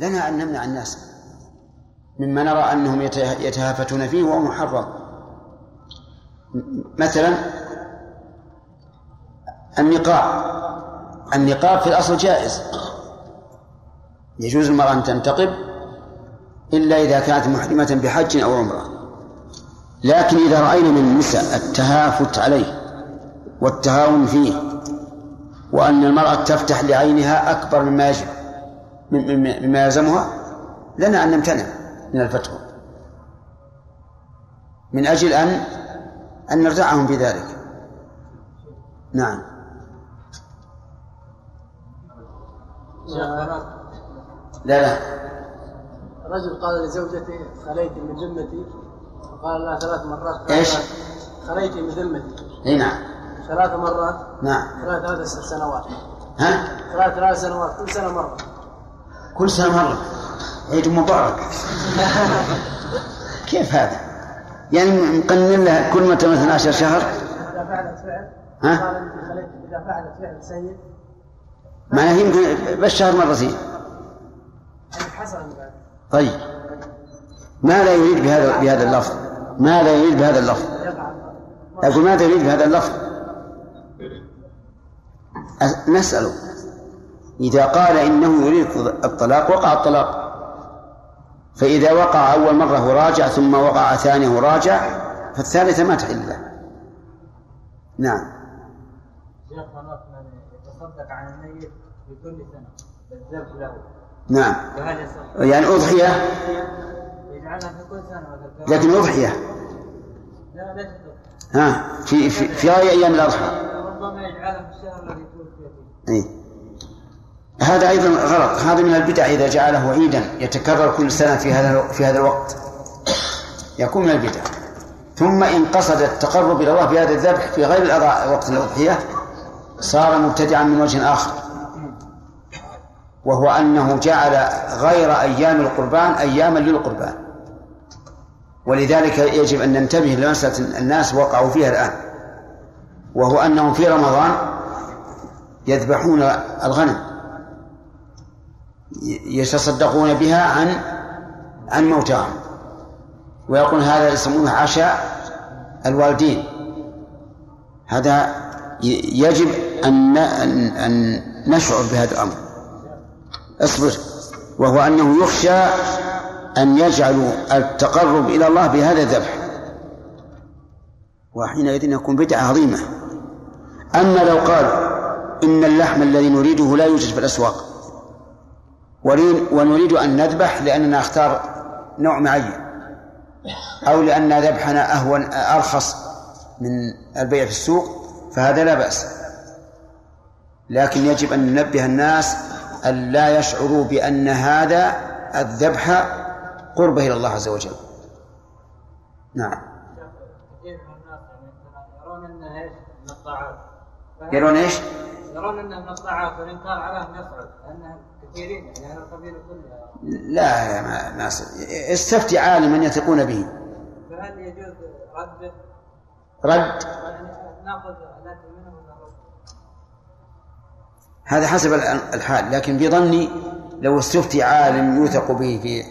لنا أن نمنع الناس مما نرى أنهم يتهافتون فيه وهو محرم. مثلا النقاب. النقاب في الأصل جائز. يجوز المرأة أن تنتقب إلا إذا كانت محرمة بحج أو عمرة. لكن إذا رأينا من النساء التهافت عليه والتهاون فيه وأن المرأة تفتح لعينها أكبر مما يجب. مما يلزمها لنا أن نمتنع من الفتوى. من أجل أن أن نرجعهم بذلك. نعم. لا لا. رجل قال لزوجته خليت من ذمتي وقال لها ثلاث مرات إيش؟ خليت من ذمتي. إي نعم. ثلاث مرات نعم. ثلاث ثلاث سنوات. ها؟ ثلاث ثلاث سنوات كل سنة مرة. كل سنة مرة. عيد مبارك. كيف هذا؟ يعني مقنن لها كل متى مثلا عشر شهر؟ إذا فعلت فعل. ها؟ إذا فعلت فعل سيء. معناه يمكن بالشهر مرتين يعني طيب. ماذا يريد بهذا بهذا اللفظ؟ ماذا يريد بهذا اللفظ؟ أقول ماذا يريد بهذا اللفظ؟ أس- نسأله. إذا قال إنه يريد الطلاق وقع الطلاق. فإذا وقع أول مرة وراجع ثم وقع ثانية وراجع فالثالثة ما تحل له. نعم. يتصدق عن الميت في كل سنة بالذبح له. نعم؟ يعني أضحية. يجعلها في كل سنة لكن أضحية. لا ليس ها في في, في غير أيام الأضحى. ربما يجعلها في الشهر الذي توفي فيه. إيه. هذا أيضا غلط. هذا من البدع إذا جعله عيدا يتكرر كل سنة في هذا في هذا الوقت. يكون من البدع. ثم إن قصد التقرب إلى الله بهذا الذبح في غير وقت الأضحية صار مبتدعا من وجه آخر. وهو أنه جعل غير أيام القربان أياما للقربان. ولذلك يجب أن ننتبه لمسألة الناس وقعوا فيها الآن. وهو أنهم في رمضان يذبحون الغنم. يتصدقون بها عن عن موتاهم ويقول هذا يسمونه عشاء الوالدين. هذا يجب أن أن نشعر بهذا الأمر. اصبر. وهو أنه يخشى أن يجعلوا التقرب إلى الله بهذا الذبح. وحينئذ يكون بدعة عظيمة. أما لو قالوا إن اللحم الذي نريده لا يوجد في الأسواق. ونريد أن نذبح لأننا نختار نوع معين. أو لأن ذبحنا أهون أرخص من البيع في السوق فهذا لا بأس. لكن يجب أن ننبه الناس أن لا يشعروا بأن هذا الذبح قربة إلى الله عز وجل. نعم. يرون إيش؟ يرون إيش؟ يرون انها من الطاعات والانكار عليهم يصعب لانهم كثيرين يعني لا يا ما- ناس استفتي عالما يثقون به. فهل يجوز رده؟ رد. يعني ناخذ منه ولا رد؟ هذا حسب ال- الحال لكن بظني لو استفتي عالم يوثق به في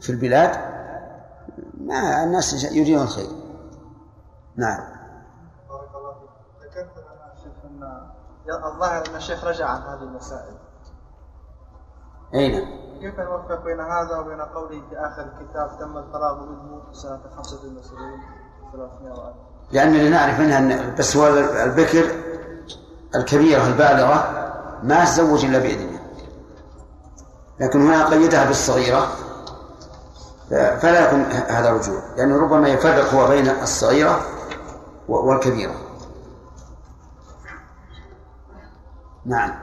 في البلاد ما الناس يريدون الخير نعم. بارك الله فيك. ذكرت لنا شيخ ان الظاهر أن الشيخ رجع عن هذه المسائل. أي نعم. كيف نوفق بين هذا وبين قوله في آخر الكتاب تم الفراغ منه سنة 95 300 لأننا نعرف منها أن بس هو البكر الكبيرة البالغة ما تزوج إلا بإذنه لكن هنا قيدها بالصغيرة ف- فلا يكون هذا رجوع لأنه ربما يفرق هو بين الصغيرة و- والكبيرة. نعم.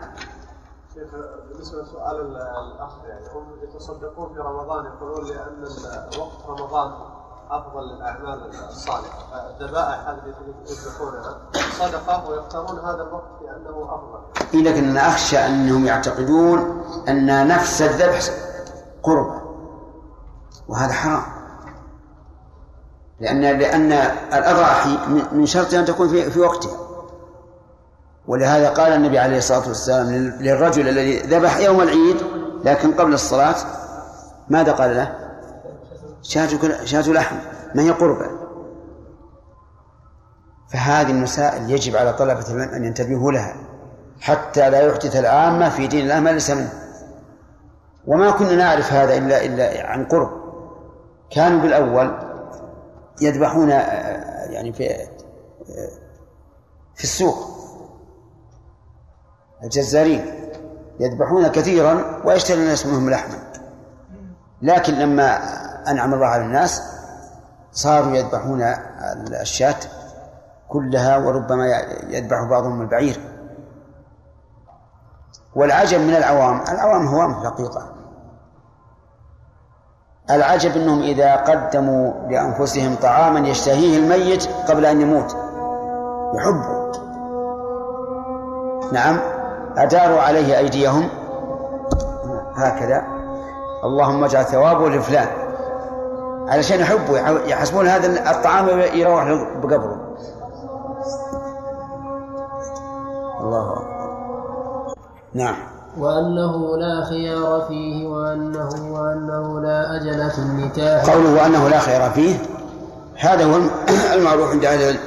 بالنسبة لسؤال ال- الأخ يعني هم يتصدقون في رمضان يقولون لأن وقت رمضان أفضل للأعمال الصالحة. الذبائح هذه يذبحونها صدقه ويختارون هذا الوقت لأنه أفضل. إيه لكن أنا أخشى أنهم يعتقدون أن نفس الذبح قربة وهذا حرام. لأن لأن الأضاحي من- من شرط أن تكون في في وقتها. ولهذا قال النبي عليه الصلاة والسلام لل- للرجل الذي ذبح يوم العيد لكن قبل الصلاة ماذا قال له؟ شاة شاة لحم ما هي قربة؟ فهذه المسائل يجب على طلبة العلم أن ينتبهوا لها حتى لا يحدث العامة في دين الله ما ليس منه. وما كنا نعرف هذا إلا إلا عن قرب. كانوا بالأول يذبحون آه، يعني في آه، في السوق. الجزارين يذبحون كثيرا ويشتري الناس منهم لحما. لكن لما أنعم الله على الناس صاروا يذبحون الشاة كلها وربما يذبح بعضهم البعير. والعجب من العوام العوام هوام في الحقيقة العجب أنهم إذا قدموا لأنفسهم طعاما يشتهيه الميت قبل أن يموت. يحبه. نعم. أداروا عليه أيديهم. هكذا. اللهم اجعل ثوابه لفلان. علشان يحبوا يحسبون هذا الطعام يروح بقبره. الله أكبر. نعم. وأنه لا خيار فيه وأنه وأنه لا أجل في النكاح. قوله وأنه لا خيار فيه. هذا هو المعروف عند أهل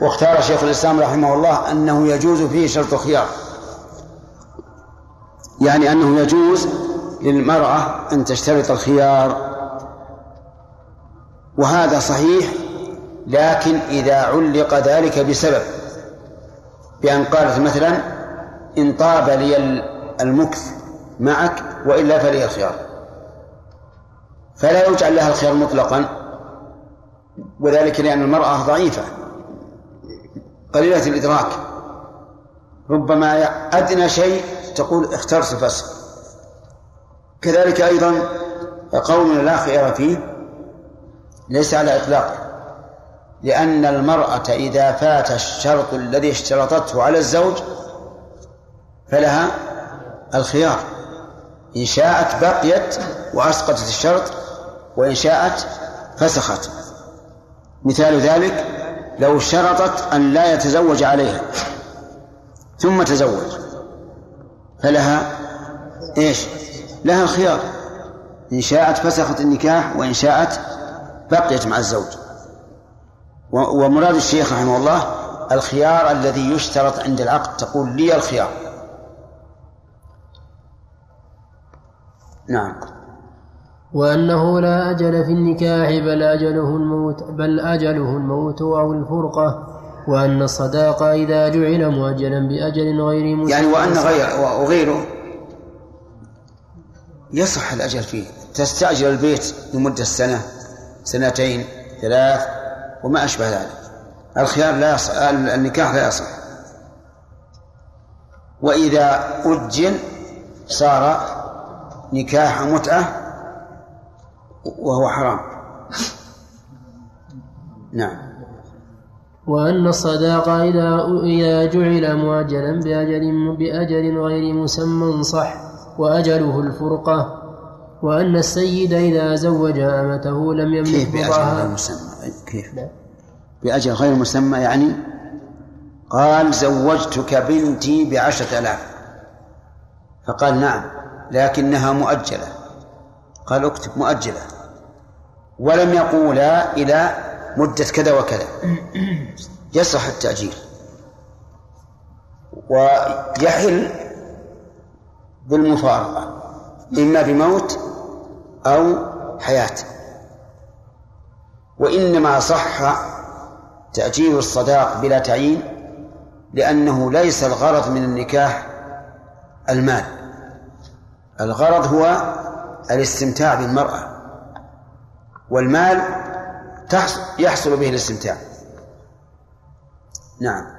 واختار شيخ الإسلام رحمه الله أنه يجوز فيه شرط الخيار. يعني أنه يجوز للمرأة أن تشترط الخيار. وهذا صحيح لكن إذا علق ذلك بسبب بأن قالت مثلا إن طاب لي المكث معك وإلا فلي الخيار. فلا يجعل لها الخيار مطلقا وذلك لأن المرأة ضعيفة. قليلة الإدراك. ربما أدنى شيء تقول اخترت الفسق كذلك أيضا قولنا لا خير فيه ليس على إطلاقه لأن المرأة إذا فات الشرط الذي اشترطته على الزوج فلها الخيار إن شاءت بقيت وأسقطت الشرط وإن شاءت فسخت. مثال ذلك لو اشترطت أن لا يتزوج عليها. ثم تزوج. فلها إيش؟ لها الخيار إن شاءت فسخت النكاح وإن شاءت بقيت مع الزوج. ومراد الشيخ رحمه الله الخيار الذي يشترط عند العقد تقول لي الخيار. نعم. وأنه لا أجل في النكاح بل أجله الموت بل أجله الموت أو الفرقة. وأن الصداق إذا جعل مؤجلا بأجل غير مسمى. يعني وأن غير وغيره يصح الأجل فيه. تستأجر البيت لمدة سنة سنتين ثلاث وما أشبه ذلك. الخيار لا يصح النكاح لا يصح. وإذا أجل صار نكاح متعة وهو حرام. نعم. وأن الصداق إذا إذا جعل مؤجلا بأجل بأجل غير مسمى صح وأجله الفرقة. وأن السيد إذا زوج أمته لم يملك كيف بأجل غير مسمى؟ كيف؟ بأجل غير مسمى يعني؟ قال زوجتك بنتي بعشرة آلاف. فقال نعم لكنها مؤجلة. قال اكتب مؤجلة. ولم يقولا إلى مدة كذا وكذا. يصح التأجيل. ويحل بالمفارقة إما بموت أو حياة. وإنما صح تأجيل الصداق بلا تعيين لأنه ليس الغرض من النكاح المال. الغرض هو الاستمتاع بالمرأة. والمال يحصل به الاستمتاع. نعم.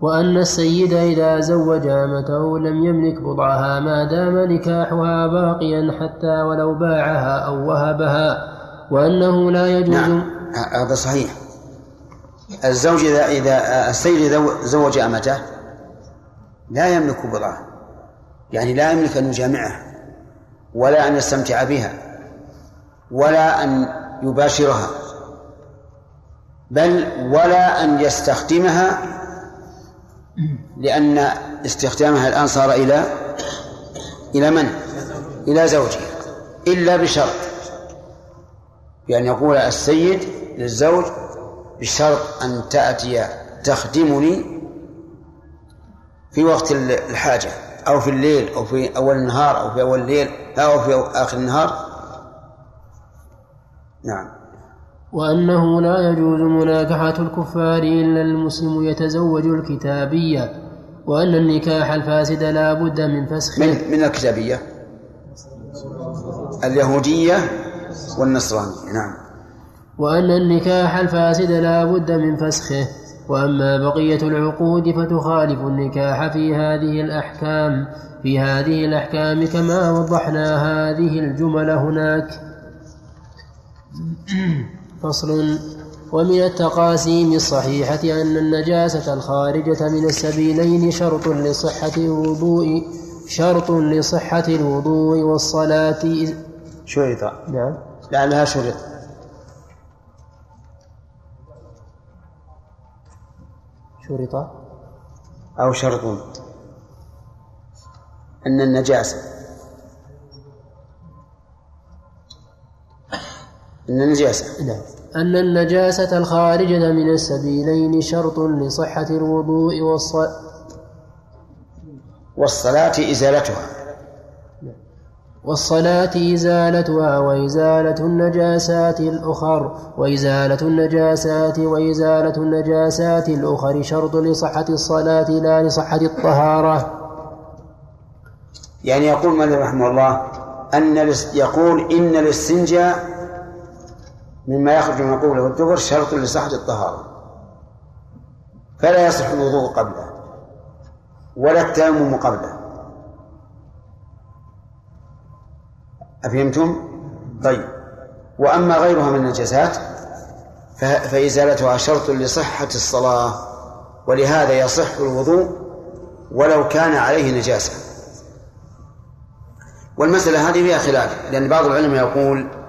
وأن السيد إذا زوج أمته لم يملك بضعها ما دام نكاحها باقيا حتى ولو باعها أو وهبها وأنه لا يجوز نعم. هذا صحيح. الزوج إذا إذا السيد إذا زوج أمته لا يملك بضعة. يعني لا يملك أن يجامعها ولا أن يستمتع بها. ولا أن يباشرها بل ولا أن يستخدمها لأن استخدامها الآن صار إلى إلى من؟ إلى زوجها إلا بشرط بأن يقول السيد للزوج بشرط أن تأتي تخدمني في وقت الحاجة أو في الليل أو في أول النهار أو في أول الليل أو في آخر النهار نعم. وأنه لا يجوز مناكحة الكفار إلا المسلم يتزوج الكتابية وأن النكاح الفاسد لا بد من فسخه. من من الكتابية؟ اليهودية والنصرانية نعم. وأن النكاح الفاسد لا بد من فسخه. وأما بقية العقود فتخالف النكاح في هذه الأحكام في هذه الأحكام كما وضحنا هذه الجمل هناك. فصل. ومن التقاسيم الصحيحة أن النجاسة الخارجة من السبيلين شرط لصحة الوضوء شرط لصحة الوضوء والصلاة. شرط. نعم. لعلها شرط. شرط. أو شرط. أن النجاسة أن النجاسة. نعم. أن النجاسة الخارجة من السبيلين شرط لصحة الوضوء والصلاة والصلاة إزالتها. والصلاة إزالتها وإزالة النجاسات الأخر وإزالة النجاسات وإزالة النجاسات الأخر شرط لصحة الصلاة لا لصحة الطهارة. يعني يقول مالك رحمه الله أن يقول إن الاستنجاء مما يخرج من القبل والدبر شرط لصحة الطهارة. فلا يصح الوضوء قبله ولا التيمم قبله. أفهمتم؟ طيب. وأما غيرها من النجاسات فإزالتها شرط لصحة الصلاة ولهذا يصح الوضوء ولو كان عليه نجاسة. والمسألة هذه فيها خلاف لأن بعض العلماء يقول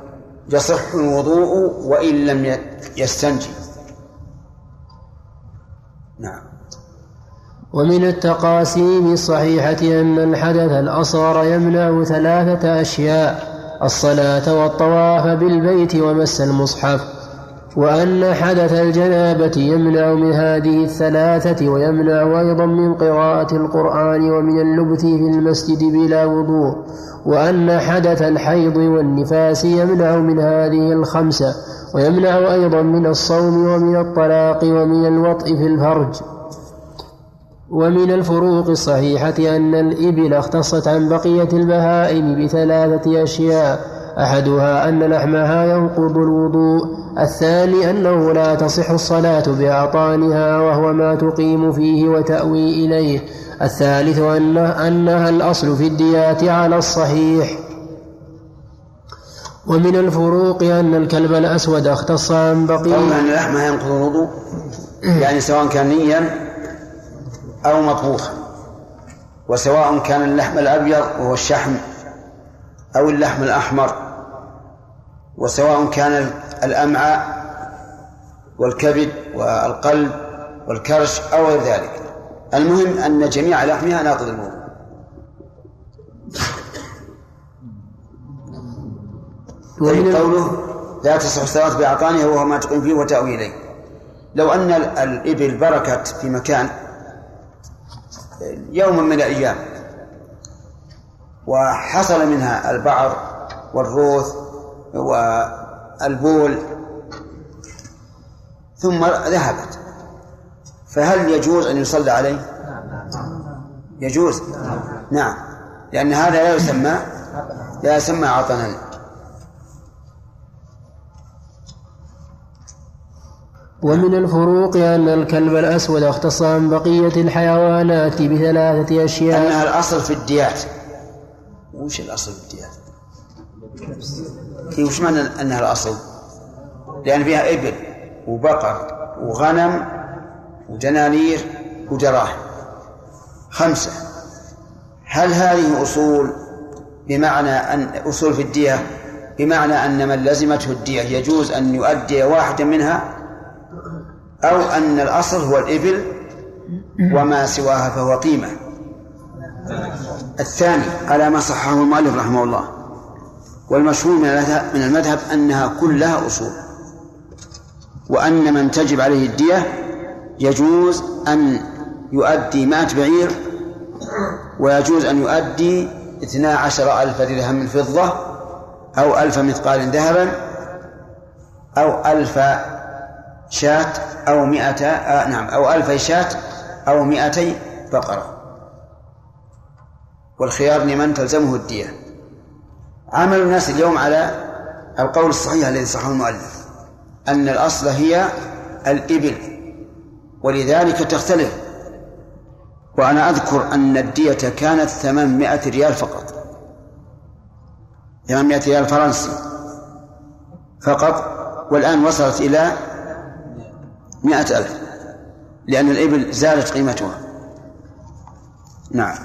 يصح الوضوء وإن لم يستنجي. نعم. ومن التقاسيم الصحيحة أن الحدث الأصغر يمنع ثلاثة أشياء الصلاة والطواف بالبيت ومس المصحف. وأن حدث الجنابة يمنع من هذه الثلاثة ويمنع أيضا من قراءة القرآن ومن اللبث في المسجد بلا وضوء وأن حدث الحيض والنفاس يمنع من هذه الخمسة ويمنع أيضا من الصوم ومن الطلاق ومن الوطء في الفرج. ومن الفروق الصحيحة أن الإبل اختصت عن بقية البهائم بثلاثة أشياء أحدها أن لحمها ينقض الوضوء الثاني أنه لا تصح الصلاة بأعطانها وهو ما تقيم فيه وتأوي إليه. الثالث أن أنها الأصل في الديات على الصحيح. ومن الفروق أن الكلب الأسود اختص عن بقية قول أن لحمها ينقض الوضوء يعني سواء كان نيا أو مطبوخا. وسواء كان اللحم الأبيض وهو الشحم أو اللحم الأحمر. وسواء كان الأمعاء والكبد والقلب والكرش أو غير ذلك. المهم أن جميع لحمها ناقض الوضوء طيب قوله لا تصح الصلاة بأعطانها وهو ما تقيم فيه وتأوي إليه. لو أن ال- الإبل بركت في مكان يوم من الأيام وحصل منها البعر والروث والبول ثم ذهبت. فهل يجوز أن يصلى عليه؟ يجوز. نعم. لأن هذا لا يسمى لا يسمى عطنا. ومن الفروق أن الكلب الأسود اختص عن بقية الحيوانات بثلاثة أشياء. أنها الأصل في الديات. وش الأصل في الديات؟ هي وش معنى أنها الأصل؟ لأن فيها إبل وبقر وغنم ودنانير ودراهم خمسة. هل هذه أصول بمعنى أن أصول في الدية؟ بمعنى أن من لزمته الدية يجوز أن يؤدي واحدا منها؟ أو أن الأصل هو الإبل وما سواها فهو قيمة. الثاني على ما صححه المؤلف رحمه الله. والمشهور من المذهب- أنها كلها أصول وأن من تجب عليه الدية يجوز أن يؤدي مائة بعير ويجوز أن يؤدي اثنا عشر ألف درهم من فضة أو ألف مثقال ذهبا أو ألف شاة أو مئة آه نعم أو ألف شاة أو مئتي بقرة. والخيار لمن تلزمه الدية. عمل الناس اليوم على القول الصحيح الذي صححه المؤلف أن الأصل هي الإبل ولذلك تختلف. وأنا أذكر أن الدية كانت ثمانمائة ريال فقط. ثمانمائة ريال فرنسي فقط والآن وصلت إلى مائة ألف لأن الإبل زالت قيمتها. نعم.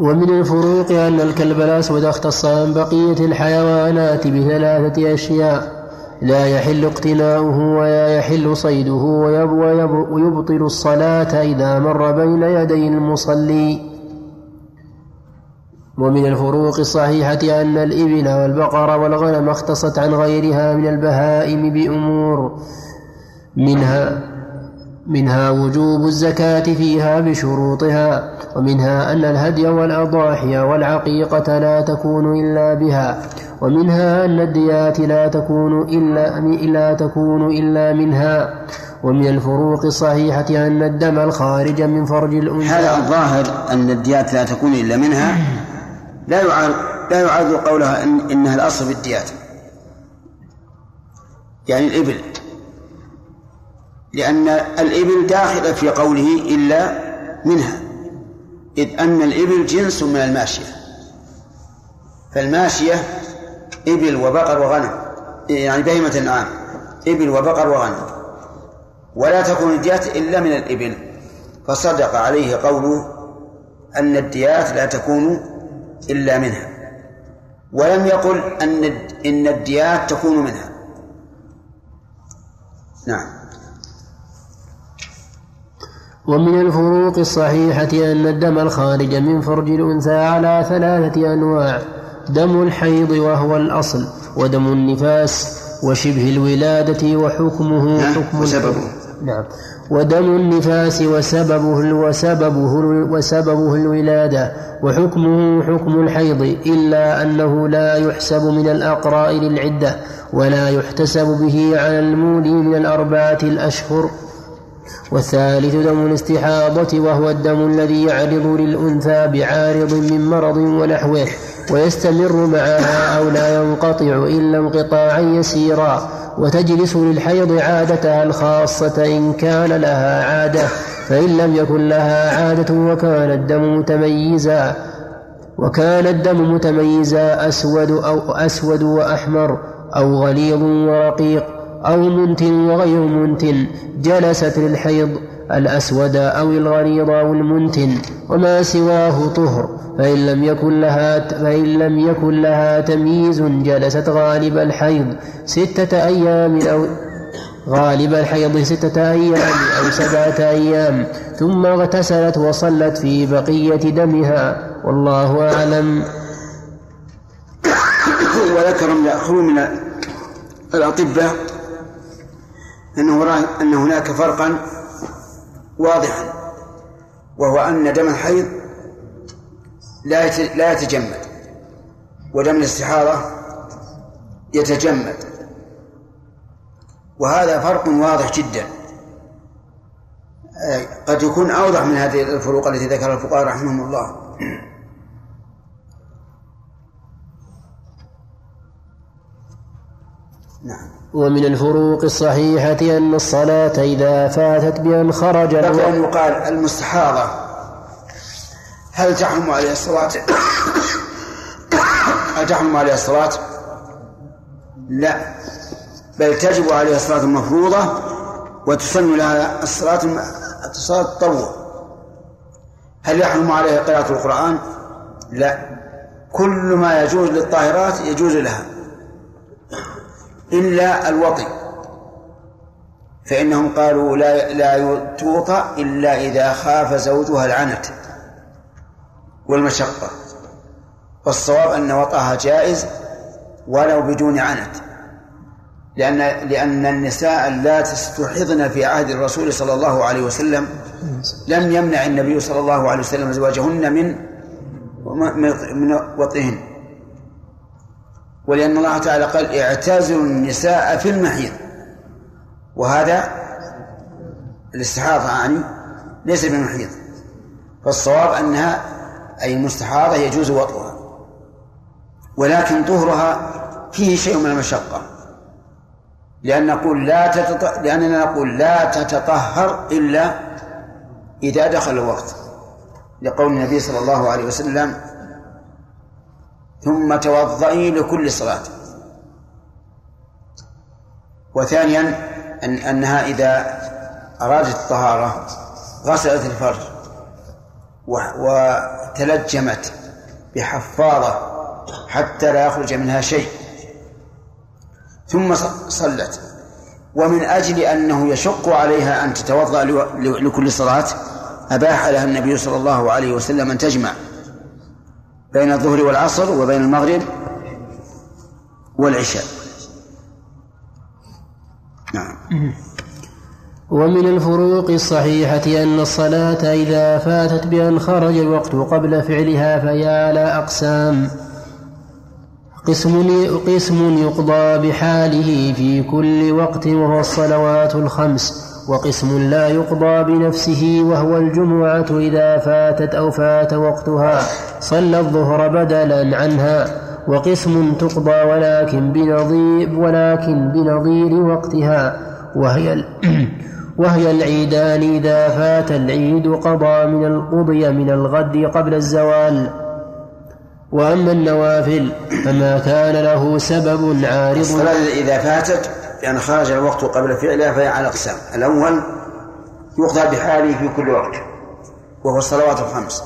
ومن الفروق أن الكلب الأسود اختص عن بقية الحيوانات بثلاثة أشياء. لا يحل اقتناؤه ولا يحل صيده ويب ويب ويبطل الصلاة إذا مر بين يدي المصلي. ومن الفروق الصحيحة أن الإبل والبقر والغنم اختصت عن غيرها من البهائم بأمور منها منها وجوب الزكاة فيها بشروطها ومنها أن الهدي والأضاحي والعقيقة لا تكون إلا بها ومنها أن الديات لا تكون إلا لا تكون إلا منها ومن الفروق الصحيحة أن الدم الخارج من فرج الأنثى. هذا الظاهر أن الديات لا تكون إلا منها. لا يعارض لا يعارض قولها إن إنها الأصل في الديات. يعني الإبل. لأن الإبل داخلة في قوله إلا منها. إذ أن الإبل جنس من الماشية. فالماشية إبل وبقر وغنم. يعني بهيمة الأنعام إبل وبقر وغنم. ولا تكون الديات إلا من الإبل. فصدق عليه قوله أن الديات لا تكون إلا منها. ولم يقل أن إن الديات تكون منها. نعم. ومن الفروق الصحيحة أن الدم الخارج من فرج الأنثى على ثلاثة أنواع دم الحيض وهو الأصل ودم النفاس وشبه الولادة وحكمه نعم، حكم وسببه. نعم ودم النفاس وسببه وسببه وسببه الولادة وحكمه حكم الحيض إلا أنه لا يحسب من الأقراء للعدة ولا يحتسب به على المولي من الأربعة الأشهر والثالث دم الاستحاضة وهو الدم الذي يعرض للأنثى بعارض من مرض ونحوه ويستمر معها أو لا ينقطع إلا انقطاعا يسيرا. وتجلس للحيض عادتها الخاصة إن كان لها عادة فإن لم يكن لها عادة وكان الدم متميزا. وكان الدم متميزا أسود أو أسود وأحمر أو غليظ ورقيق. أو منتن وغير منتن جلست للحيض الأسود أو الغليظ أو المنتن وما سواه طهر فإن لم يكن لها فإن لم يكن لها تمييز جلست غالب الحيض ستة أيام أو غالب الحيض ستة أيام أو سبعة أيام ثم اغتسلت وصلت في بقية دمها والله أعلم. وذكر من من الأطباء أنه رأى أن هناك فرقا واضحا وهو أن دم الحيض لا لا يتجمد ودم الاستحاضة يتجمد. وهذا فرق واضح جدا. آه، قد يكون أوضح من هذه الفروق التي ذكرها الفقهاء رحمهم الله. نعم. ومن الفروق الصحيحة أن الصلاة إذا فاتت بأن خرج بقي الوقت أن يقال المستحاضة هل تحرم عليها الصلاة؟ هل تحرم عليها الصلاة؟ لا بل تجب عليها الصلاة المفروضة وتسن لها الصلاة الصلاة التطوع هل يحرم عليها قراءة القرآن؟ لا كل ما يجوز للطاهرات يجوز لها إلا الوطي. فإنهم قالوا لا لا توطأ إلا إذا خاف زوجها العنت والمشقة. والصواب أن وطأها جائز ولو بدون عنت. لأن لأن النساء اللاتي استحضن في عهد الرسول صلى الله عليه وسلم لم يمنع النبي صلى الله عليه وسلم أزواجهن من من وطئهن. ولأن الله تعالى قال اعتزلوا النساء في المحيض. وهذا الاستحاضة يعني ليس بمحيض فالصواب أنها أي المستحاضة يجوز وطئها. ولكن طهرها فيه شيء من المشقة. لأن نقول لا تتط... لأننا نقول لا تتطهر إلا إذا دخل الوقت. لقول النبي صلى الله عليه وسلم ثم توضئي لكل صلاة. وثانيا أن أنها إذا أرادت الطهارة غسلت الفرج وتلجمت بحفاظة حتى لا يخرج منها شيء. ثم صلت. ومن أجل أنه يشق عليها أن تتوضأ لكل صلاة أباح لها النبي صلى الله عليه وسلم أن تجمع. بين الظهر والعصر وبين المغرب والعشاء. نعم. ومن الفروق الصحيحة أن الصلاة إذا فاتت بأن خرج الوقت قبل فعلها فهي على أقسام. قسم قسم يقضى بحاله في كل وقت وهو الصلوات الخمس. وقسم لا يقضى بنفسه وهو الجمعة إذا فاتت أو فات وقتها. صلى الظهر بدلا عنها. وقسم تقضى ولكن بنظير ولكن بنظير وقتها. وهي وهي العيدان إذا فات العيد قضى من القضي من الغد قبل الزوال. وأما النوافل فما كان له سبب عارض. الصلاة إذا فاتت يعني خرج الوقت قبل فعلها فهي على أقسام الأول يقضى بحاله في كل وقت وهو الصلوات الخمس.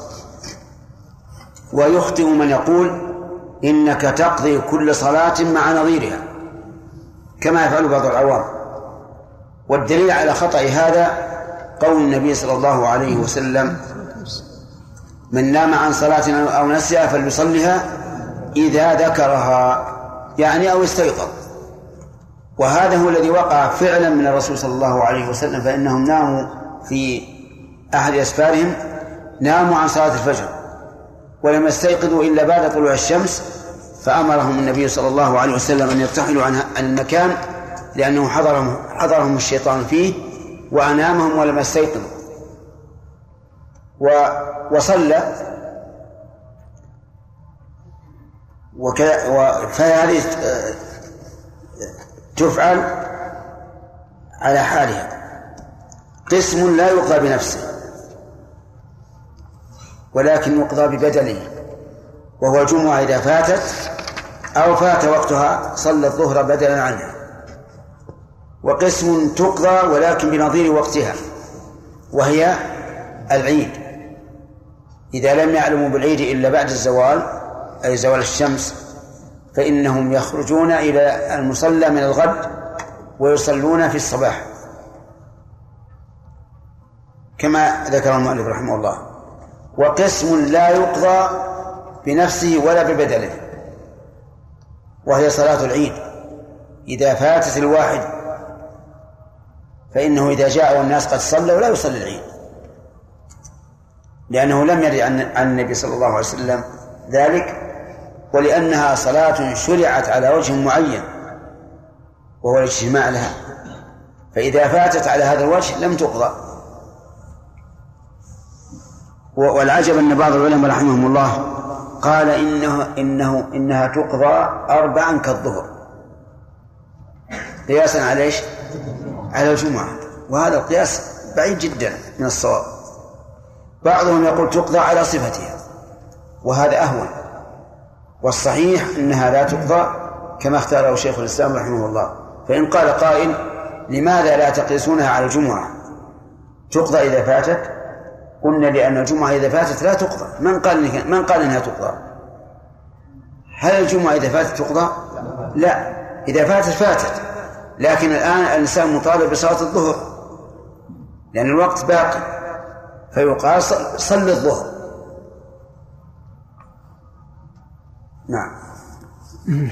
ويخطئ من يقول إنك تقضي كل صلاة مع نظيرها كما يفعل بعض العوام. والدليل على خطأ هذا قول النبي صلى الله عليه وسلم من نام عن صلاة أو نسيها فليصلها إذا ذكرها. يعني أو استيقظ. وهذا هو الذي وقع فعلا من الرسول صلى الله عليه وسلم فإنهم ناموا في أحد أسفارهم ناموا عن صلاة الفجر ولم يستيقظوا إلا بعد طلوع الشمس فأمرهم النبي صلى الله عليه وسلم أن يرتحلوا عن المكان لأنه حضرهم حضرهم الشيطان فيه وأنامهم ولم يستيقظوا. وصلى. فهذه تفعل على حالها. قسم لا يقضى بنفسه ولكن يقضى ببدله وهو الجمعة إذا فاتت أو فات وقتها صلى الظهر بدلا عنها وقسم تقضى ولكن بنظير وقتها وهي العيد. إذا لم يعلموا بالعيد إلا بعد الزوال أي زوال الشمس فإنهم يخرجون إلى المصلى من الغد ويصلون في الصباح. كما ذكر المؤلف رحمه الله. وقسم لا يقضى بنفسه ولا ببدله وهي صلاة العيد. إذا فاتت الواحد فإنه إذا جاء والناس قد صلوا لا يصلي العيد. لأنه لم يرد عن النبي صلى الله عليه وسلم ذلك ولأنها صلاة شرعت على وجه معين وهو الاجتماع لها. فإذا فاتت على هذا الوجه لم تقضى. والعجب أن بعض العلماء رحمهم الله قال إنه إنه إنها تقضى أربعا كالظهر. قياسا على إيش؟ على الجمعة. وهذا القياس بعيد جدا من الصواب. بعضهم يقول تقضى على صفتها وهذا أهون. والصحيح أنها لا تقضى كما اختاره شيخ الإسلام رحمه الله. فإن قال قائل لماذا لا تقيسونها على الجمعة؟ تقضى إذا فاتت قلنا لأن الجمعة إذا فاتت لا تقضى. من قال من قال إنها تقضى؟ هل الجمعة إذا فاتت تقضى؟ لا. إذا فاتت فاتت. لكن الآن الإنسان مطالب بصلاة الظهر. لأن الوقت باقي. فيقال صل الظهر. نعم.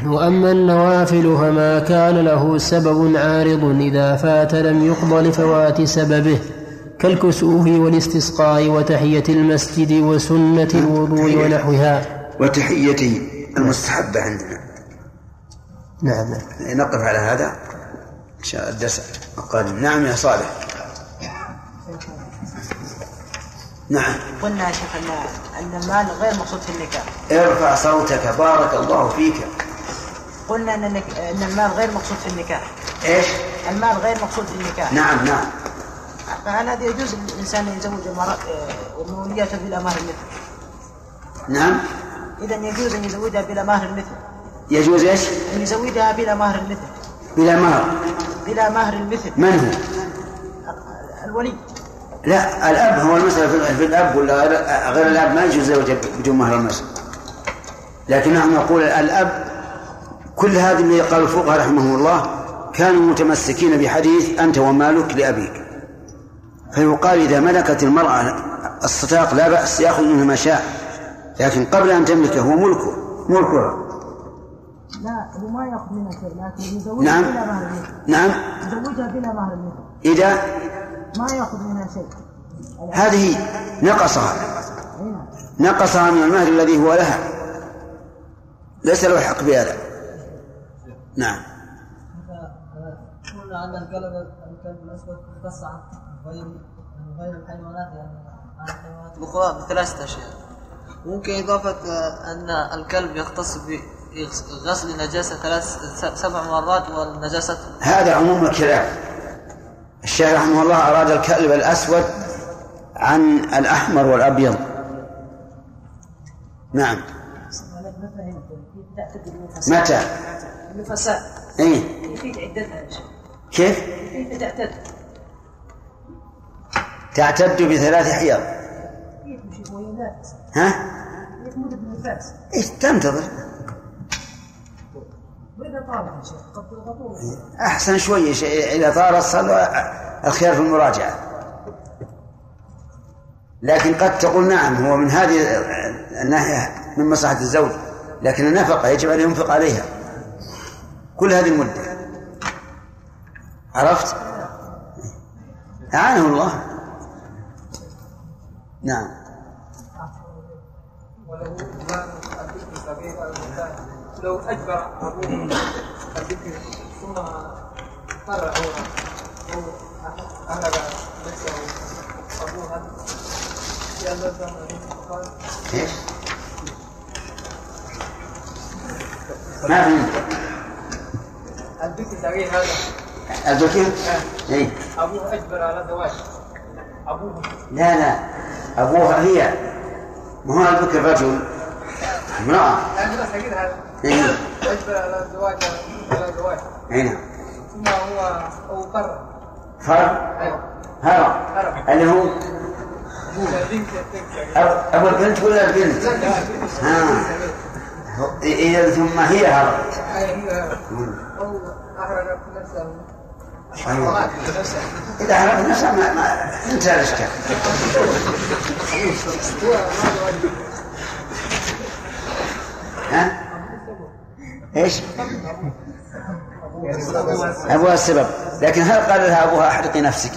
وأما النوافل فما كان له سبب عارض إذا فات لم يقض لفوات سببه كالكسوف والاستسقاء وتحية المسجد وسنة الوضوء ونحوها. وتحيته المستحبة عندنا. نعم. نقف على هذا. إن شاء الدرس القادم نعم يا صالح. نعم. قلنا يا شيخ ان المال غير مقصود في النكاح. ارفع صوتك بارك الله فيك. قلنا أن أن المال غير مقصود في النكاح. إيش؟ المال غير مقصود في النكاح. نعم نعم. فهل هذا يجوز الإنسان أن يزوج المراه آه، بلا مهر المثل. نعم. إذا يجوز أن يزوجها بلا مهر المثل. يجوز إيش؟ أن يزوجها بلا مهر المثل. بلا مهر بلا مهر المثل. من هو؟ الولي. لا الأب هو المسألة في- الأب ولا غير, الأب ما يجوز زوجة بدون مهر المسألة. لكن نحن نقول الأب كل هذه اللي قال الفقهاء رحمهم الله كانوا متمسكين بحديث أنت ومالك لأبيك. فيقال إذا ملكت المرأة الصداق لا بأس يأخذ منه ما شاء لكن قبل أن تملكه هو ملكه. ملكها لا هو ما يأخذ منها شيء لكن يزوجها نعم. بلا مهر نعم. يزوجها بلا مهر إذا ما يأخذ منها شيء. هذه نقصها. نقصها من المهر الذي هو لها. ليس له حق بهذا. نعم. قلنا أن الكلب الكلب الأسود يختص عن غير غير الحيوانات يعني عن الحيوانات. الأخرى بثلاثة أشياء. ممكن إضافة آه، أن الكلب يختص بغسل نجاسة ثلاث سبع مرات والنجاسة هذا عموم الكلاب الشيخ رحمه الله أراد الكلب الأسود عن الأحمر والأبيض نعم متى؟ النفساء إيه كيف عدتها؟ كيف؟ كيف تعتد؟ تعتد بثلاث حيض؟ ها؟ إيش تنتظر وإذا طالت يا شيخ قد تضغطون أحسن شوي شيء إذا طال الصلاة الخيار في المراجعة. لكن قد تقول نعم هو من هذه الناحية من مصلحة الزوج لكن النفقة يجب أن ينفق عليها. كل هذه المدة عرفت؟ أعانه الله. نعم ولو ما الذكر سبيل المثال لو أجبر أبوه الذكر ثم قرع أو اهلك نفسه. ابوها يلزم قال إيش؟ ما فهمت الذكر سبيل هذا. الذكر؟ إيه. أبوه أجبر على زواج أبوه. لا لا. أبوها هي. ما هو البكر رجل؟ امرأة. لا سجل هذا. إيه اجبر على الزواج على زواج أي نعم ثم هو أو قرر فرق أيوه هرب. اللي هو أبو البنت ولا البنت؟ ها إذا ثم هي هربت أو احرق نفسه. إذا هربت نفسها ما, ما انتهى الإشكال ها؟ إيش؟ أبوها السبب لكن هل قال لها أبوها أحرقي نفسك؟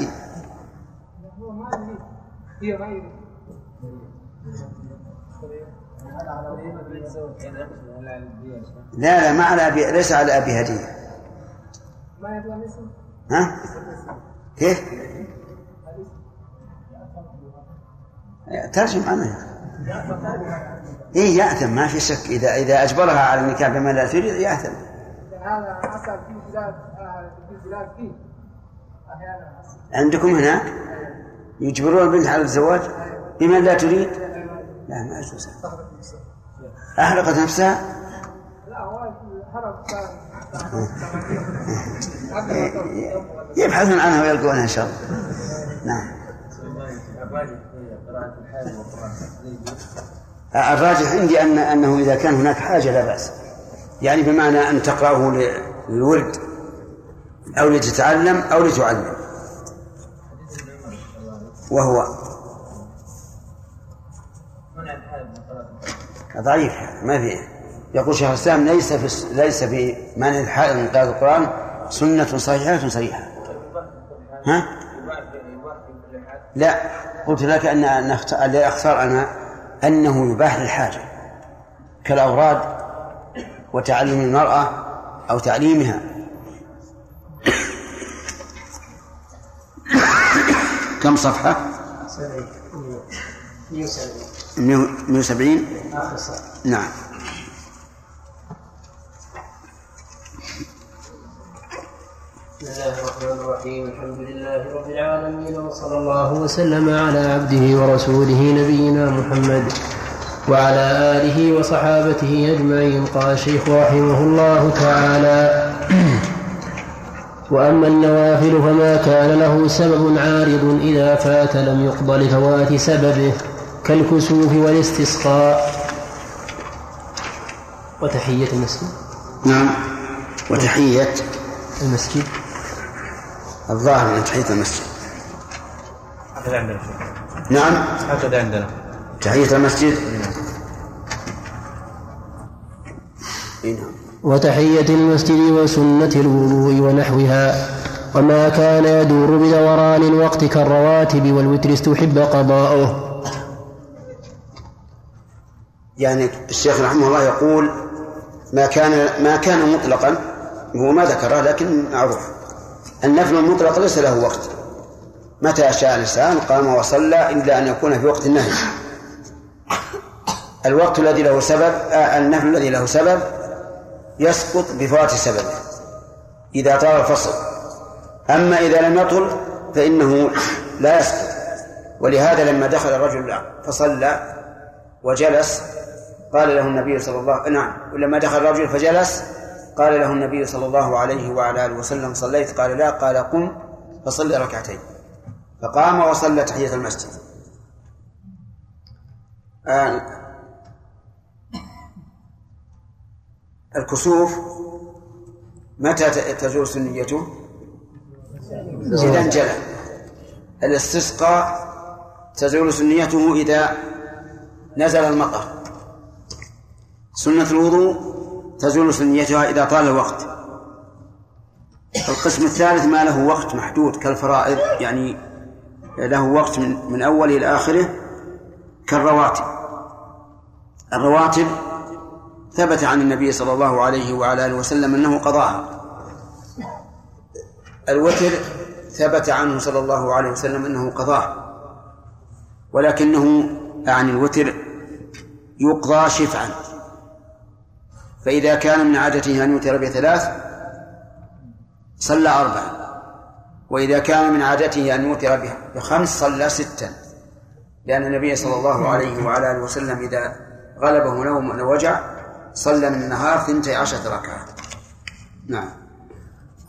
لا لا ما على أبي ليس على أبي هدية ها؟ كيف؟ ترجم عنها إيه يأثم ما في شك. إذا إذا أجبرها على النكاح بما لا تريد يأثم. هذا حصل في بلاد في بلاد فيه. عندكم هناك؟ يجبرون البنت على الزواج بما لا تريد؟ لا ما يجوز أحرقت نفسها؟ يبحثون عنها ويلقونها إن شاء الله. نعم. الراجح عندي أن أنه إذا كان هناك حاجة لا بأس. يعني بمعنى أن تقرأه للولد أو لتتعلم أو لتعلم. وهو ضعيف ما فيه يقول شيخ الإسلام ليس في ليس في منع الحائض من قراءة القرآن سنة صحيحة صريحة ها؟ لا قلت لك أن الذي أختار أنا أنه يباح للحاجة كالأوراد وتعليم المرأة أو تعليمها. كم صفحة؟ 170 آخر صفحة. نعم. بسم الله الرحمن الرحيم. الحمد لله رب العالمين وصلى الله وسلم على عبده ورسوله نبينا محمد وعلى آله وصحابته أجمعين. قال الشيخ رحمه الله تعالى وأما النوافل فما كان له سبب عارض إذا فات لم يقض لفوات سببه كالكسوف والاستسقاء. وتحية المسجد. نعم. وتحية. المسجد. الظاهر من تحية المسجد. هكذا عندنا. نعم. هكذا عندنا. تحية المسجد. نعم. وتحية المسجد وسنة الوضوء ونحوها وما كان يدور بدوران الوقت كالرواتب والوتر استحب قضاؤه. يعني الشيخ رحمه الله يقول ما كان ما كان مطلقا هو ما ذكره لكن معروف. النفل المطلق ليس له وقت. متى شاء الإنسان قام وصلى إلا أن يكون في وقت النهي. الوقت الذي له سبب آه النفل الذي له سبب يسقط بفوات سببه إذا طال الفصل. أما إذا لم يطل فإنه لا يسقط. ولهذا لما دخل الرجل فصلى وجلس قال له النبي صلى الله نعم ولما دخل الرجل فجلس قال له النبي صلى الله عليه وعلى آله وسلم صليت؟ قال لا. قال قم فصلي ركعتين. فقام وصلى تحية المسجد. آه الكسوف متى تزول سنيته؟ إذا انجلى الاستسقاء تزول سنيته إذا نزل المطر. سنة الوضوء تزول سنيتها إذا طال الوقت. القسم الثالث ما له وقت محدود كالفرائض يعني له وقت من, من أوله إلى آخره كالرواتب. الرواتب ثبت عن النبي صلى الله عليه وعلى آله وسلم أنه قضاها. الوتر ثبت عنه صلى الله عليه وسلم أنه قضاه. ولكنه عن الوتر يقضى شفعا. فإذا كان من عادته أن يوتر بثلاث صلى أربعا وإذا كان من عادته أن يوتر بخمس صلى ستا. لأن النبي صلى الله عليه وعلى آله وسلم إذا غلبه نوم أو وجع صلى من النهار ثنتي عشرة ركعة. نعم.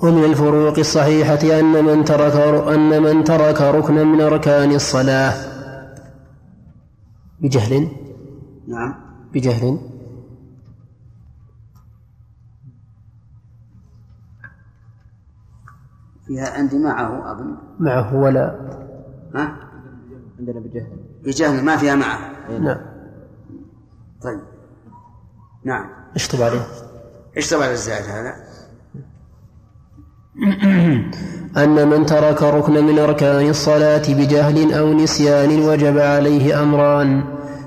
ومن الفروق الصحيحة أن من ترك أن من ترك ركنا من أركان الصلاة. بجهل؟ نعم. بجهل؟ فيها عندي معه أظن معه ولا. ها؟ عندنا بجهل. بجهل ما فيها معه. نعم. طيب. نعم. اشطب عليه؟ إيش طبع الزائد هذا؟ أن من ترك ركنا من أركان الصلاة بجهل أو نسيان وجب عليه أمران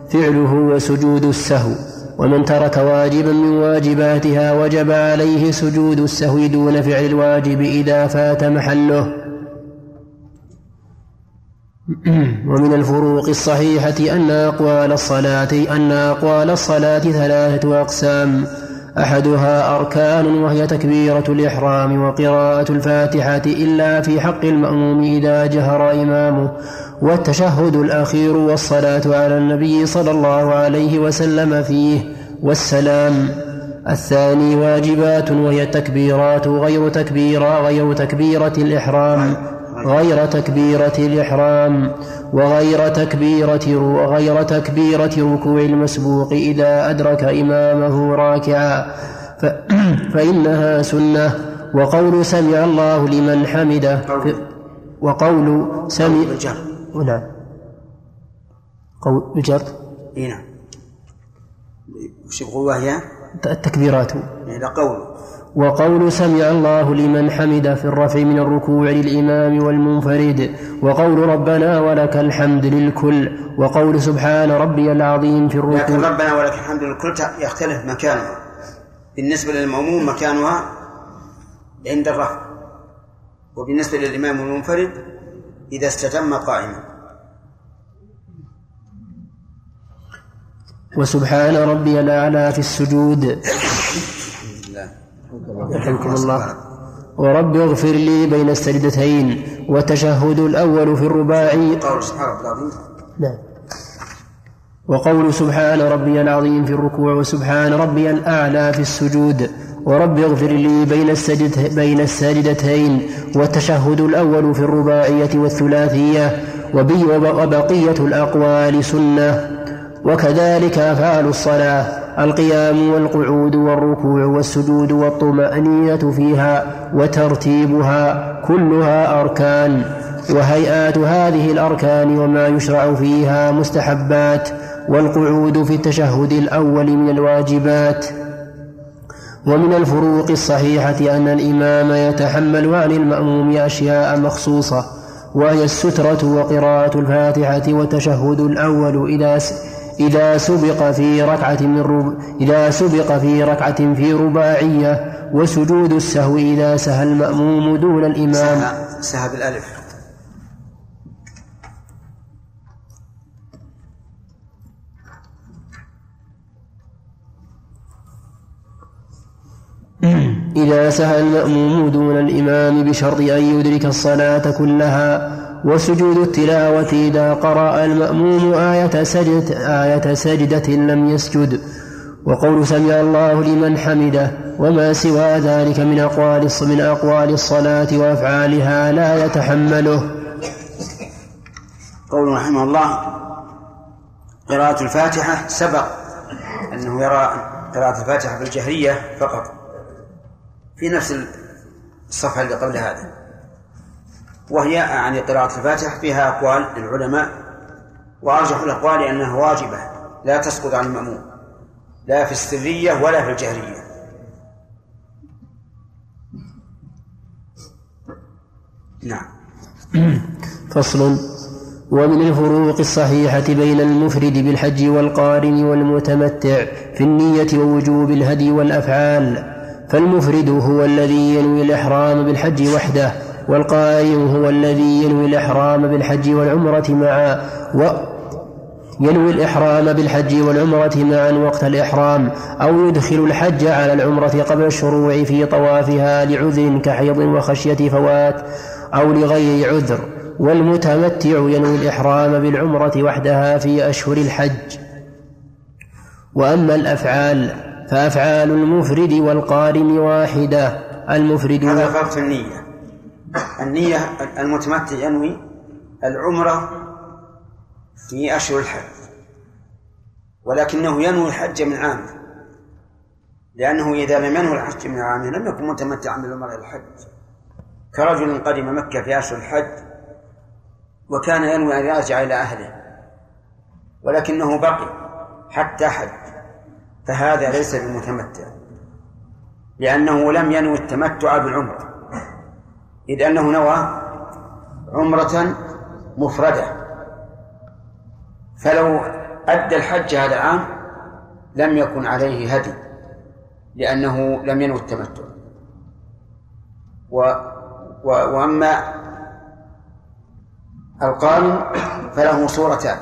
فعله وسجود السهو. ومن ترك واجبا من واجباتها وجب عليه سجود السهو دون فعل الواجب إذا فات محله. ومن الفروق الصحيحة أن أقوال الصلاة أن أقوال الصلاة ثلاثة أقسام. أحدها أركان وهي تكبيرة الإحرام وقراءة الفاتحة إلا في حق المأموم إذا جهر إمامه. والتشهد الأخير والصلاة على النبي صلى الله عليه وسلم فيه والسلام. الثاني واجبات وهي التكبيرات غير تكبيرة غير تكبيرة الإحرام غير تكبيرة الإحرام وغير تكبيرة غير تكبيرة ركوع المسبوق إذا أدرك إمامه راكعا. فإنها سنة. وقول سمع الله لمن حمده وقول سمع نعم قول الجر إي نعم. وش يقول وهي؟ التكبيرات. إلى قوله وقول سمع الله لمن حمد في الرفع من الركوع للإمام والمنفرد. وقول ربنا ولك الحمد للكل. وقول سبحان ربي العظيم في لكن الركوع ربنا ولك الحمد للكل يختلف مكانها. بالنسبة للمأموم مكانها عند الرفع. وبالنسبة للإمام المنفرد إذا استتم قائما وسبحان ربي الأعلى في السجود رحمكم الله. ورب اغفر لي بين السجدتين. والتشهد الأول في الرباعي قول سبحان ربي العظيم. نعم. وقول سبحان ربي العظيم في الركوع. وسبحان ربي الأعلى في السجود. ورب اغفر لي بين السجد بين الساجدتين والتشهد الأول في الرباعية والثلاثية وبي وبقية الأقوال سنة وكذلك أفعال الصلاة القيام والقعود والركوع والسجود والطمأنينة فيها وترتيبها كلها أركان وهيئات هذه الأركان وما يشرع فيها مستحبات والقعود في التشهد الأول من الواجبات ومن الفروق الصحيحة أن الإمام يتحمل عن المأموم أشياء مخصوصة وهي السترة وقراءة الفاتحة والتشهد الأول إذا إذا سبق في ركعة من رب إذا سبق في ركعة في رباعية وسجود السهو إذا سهى المأموم دون الإمام. سهى سهى بالألف. إذا سهى المأموم دون الإمام بشرط أن يدرك الصلاة كلها وسجود التلاوة إذا قرأ المأموم آية سجدة, آية سجدة لم يسجد. وقول سمع الله لمن حمده وما سوى ذلك من أقوال من أقوال الصلاة وأفعالها لا يتحمله. قول رحمه الله قراءة الفاتحة سبق أنه يرى قراءة الفاتحة بالجهرية فقط. في نفس الصفحة اللي قبل هذا. وهي يعني قراءة الفاتحة فيها أقوال للعلماء وأرجح الأقوال أنها واجبة لا تسقط عن المأموم لا في السرية ولا في الجهرية. نعم. فصل. ومن الفروق الصحيحة بين المفرد بالحج والقارن والمتمتع في النية ووجوب الهدي والأفعال. فالمفرد هو الذي ينوي الإحرام بالحج وحده والقارن هو الذي ينوي الإحرام بالحج والعمرة معا و ينوي الإحرام بالحج والعمرة معا وقت الإحرام أو يدخل الحج على العمرة قبل الشروع في طوافها لعذر كحيض وخشية فوات أو لغير عذر والمتمتع ينوي الإحرام بالعمرة وحدها في أشهر الحج. وأما الأفعال فأفعال المفرد والقارن واحدة. المفرد هذا فرق في النية. النية المتمتع ينوي العمرة في أشهر الحج ولكنه ينوي الحج من عامه لأنه إذا لم ينوي الحج من عامه لم يكن متمتعا بالعمرة إلى الحج. كرجل قدم مكة في أشهر الحج وكان ينوي أن يرجع إلى أهله ولكنه بقي حتى حج. فهذا ليس بمتمتع. لأنه لم ينوي التمتع بالعمرة إذ أنه نوى عمرة مفردة. فلو أدى الحج هذا العام لم يكن عليه هدي لأنه لم ينوي التمتع. و و وأما القارن فله صورتان.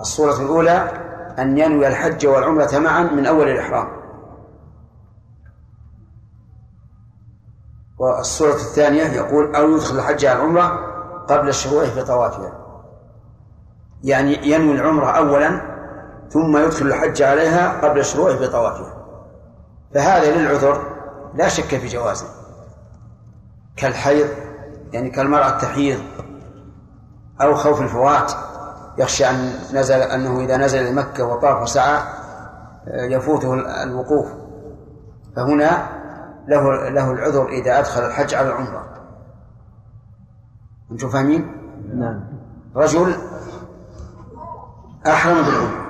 الصورة الأولى أن ينوي الحج والعمرة معا من أول الإحرام. والصورة الثانية يقول أو يدخل الحج على العمرة قبل الشروع في طوافها. يعني ينوي العمرة أولا ثم يدخل الحج عليها قبل الشروع في طوافها. فهذا للعذر لا شك في جوازه. كالحيض يعني كالمرأة تحيض أو خوف الفوات. يخشى أن نزل أنه إذا نزل لمكة وطاف وسعى يفوته الوقوف. فهنا له له العذر إذا أدخل الحج على العمرة. أنتم فاهمين؟ نعم. رجل أحرم بالعمرة.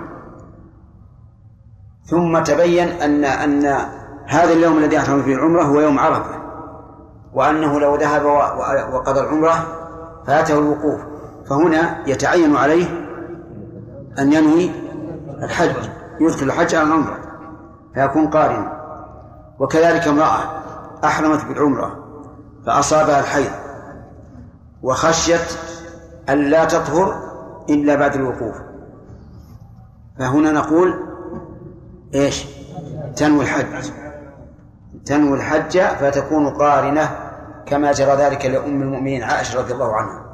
ثم تبين أن أن هذا اليوم الذي أحرم فيه العمرة هو يوم عرفة. وأنه لو ذهب وقضى العمرة فاته الوقوف. فهنا يتعين عليه أن ينوي الحج يدخل الحج على العمرة فيكون قارنا. وكذلك امرأة أحرمت بالعمرة فأصابها الحيض وخشيت أن لا تطهر إلا بعد الوقوف. فهنا نقول إيش؟ تنوي الحج. تنوي الحج فتكون قارنة كما جرى ذلك لأم المؤمنين عائشة رضي الله عنها.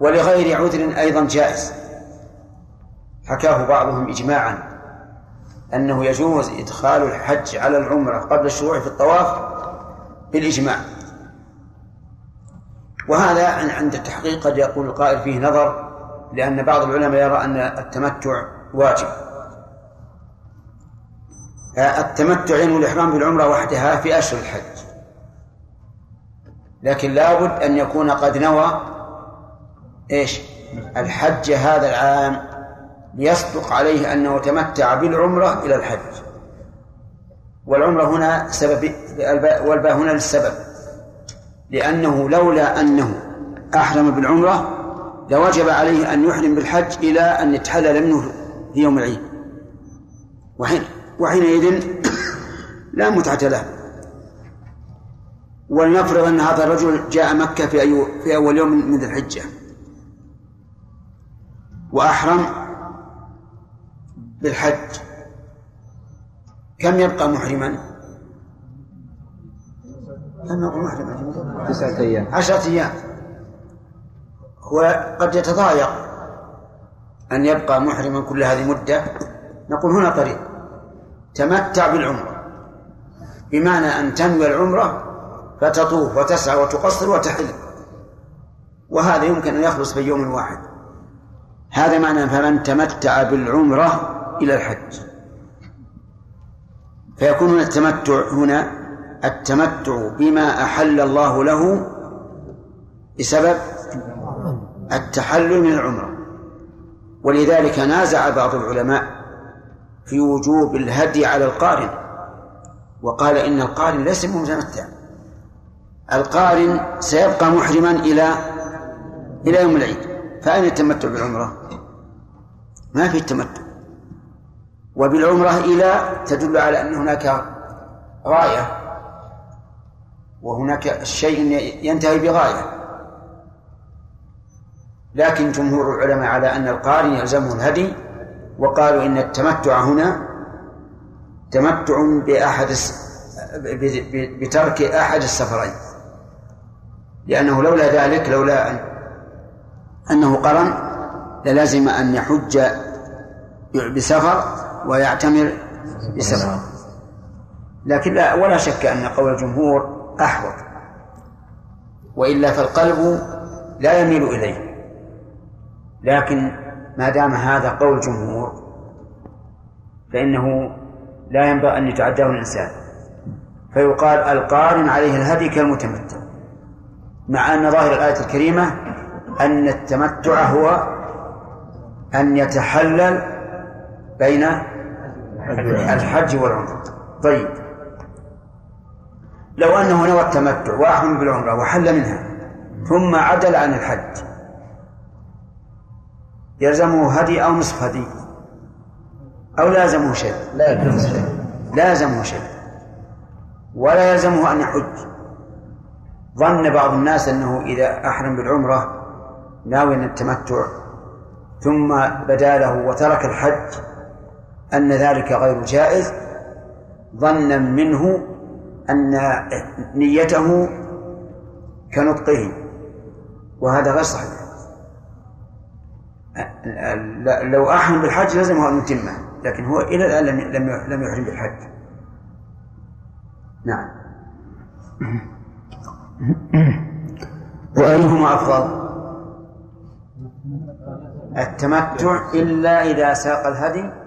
ولغير عذر أيضا جائز. حكاه بعضهم إجماعا أنه يجوز إدخال الحج على العمرة قبل الشروع في الطواف بالإجماع. وهذا عن- عند التحقيق قد يقول القائل فيه نظر لأن بعض العلماء يرى أن التمتع واجب. التمتع ينوي الإحرام بالعمرة وحدها في أشهر الحج. لكن لابد أن يكون قد نوى إيش؟ الحج هذا العام ليصدق عليه أنه تمتع بالعمرة إلى الحج. والعمرة هنا سبب الباء- والباء هنا للسبب. لأنه لولا أنه أحرم بالعمرة لوجب عليه أن يحرم بالحج إلى أن يتحلل منه في يوم العيد. وحين وحينئذ لا متعة له. ولنفرض أن هذا الرجل جاء مكة في أي في أول يوم من ذي الحجة. وأحرم بالحج. كم يبقى محرما؟ كم يبقى محرما؟ تسعة أيام. عشرة أيام. وقد يتضايق أن يبقى محرما كل هذه المدة نقول هنا طريق. تمتع بالعمرة. بمعنى أن تنوي العمرة فتطوف وتسعى وتقصر وتحل. وهذا يمكن أن يخلص في يوم واحد. هذا معنى فمن تمتع بالعمرة إلى الحج. فيكون هنا التمتع هنا التمتع بما أحل الله له بسبب التحلل من العمرة. ولذلك نازع بعض العلماء في وجوب الهدي على القارن وقال إن القارن ليس بمتمتع القارن سيبقى محرما إلى إلى يوم العيد. فأين التمتع بالعمرة؟ ما في التمتع. وبالعمرة إلى تدل على أن هناك غاية وهناك شيء ينتهي بغاية. لكن جمهور العلماء على أن القارن يلزمه الهدي وقالوا إن التمتع هنا تمتع بأحد بترك أحد السفرين. لأنه لولا ذلك لولا أن أنه قرن للازم أن يحج بسفر ويعتمر بسفر لكن لا ولا شك أن قول الجمهور أحوط. وإلا فالقلب لا يميل إليه. لكن ما دام هذا قول الجمهور فإنه لا ينبغي أن يتعداه الإنسان. فيقال القارن عليه الهدي كالمتمتع مع أن ظاهر الآية الكريمة أن التمتع هو أن يتحلل بين الحج. والعمرة. طيب. لو أنه نوى التمتع وأحرم بالعمرة وحل منها ثم عدل عن الحج يلزمه هدي أو نصف هدي؟ أو لازمه شيء؟ لا يلزم شيء. لازمه شيء. ولا يلزمه أن يحج. ظن بعض الناس أنه إذا أحرم بالعمرة ناوي التمتع ثم بدا له وترك الحج أن ذلك غير جائز ظنا منه أن نيته كنطقه وهذا غير صحيح. لو أحرم بالحج لزمه أن يتمه لكن هو إلى الآن لم لم يحرم بالحج. نعم. وأيهما أفضل؟ التمتع إلا إذا ساق الهدي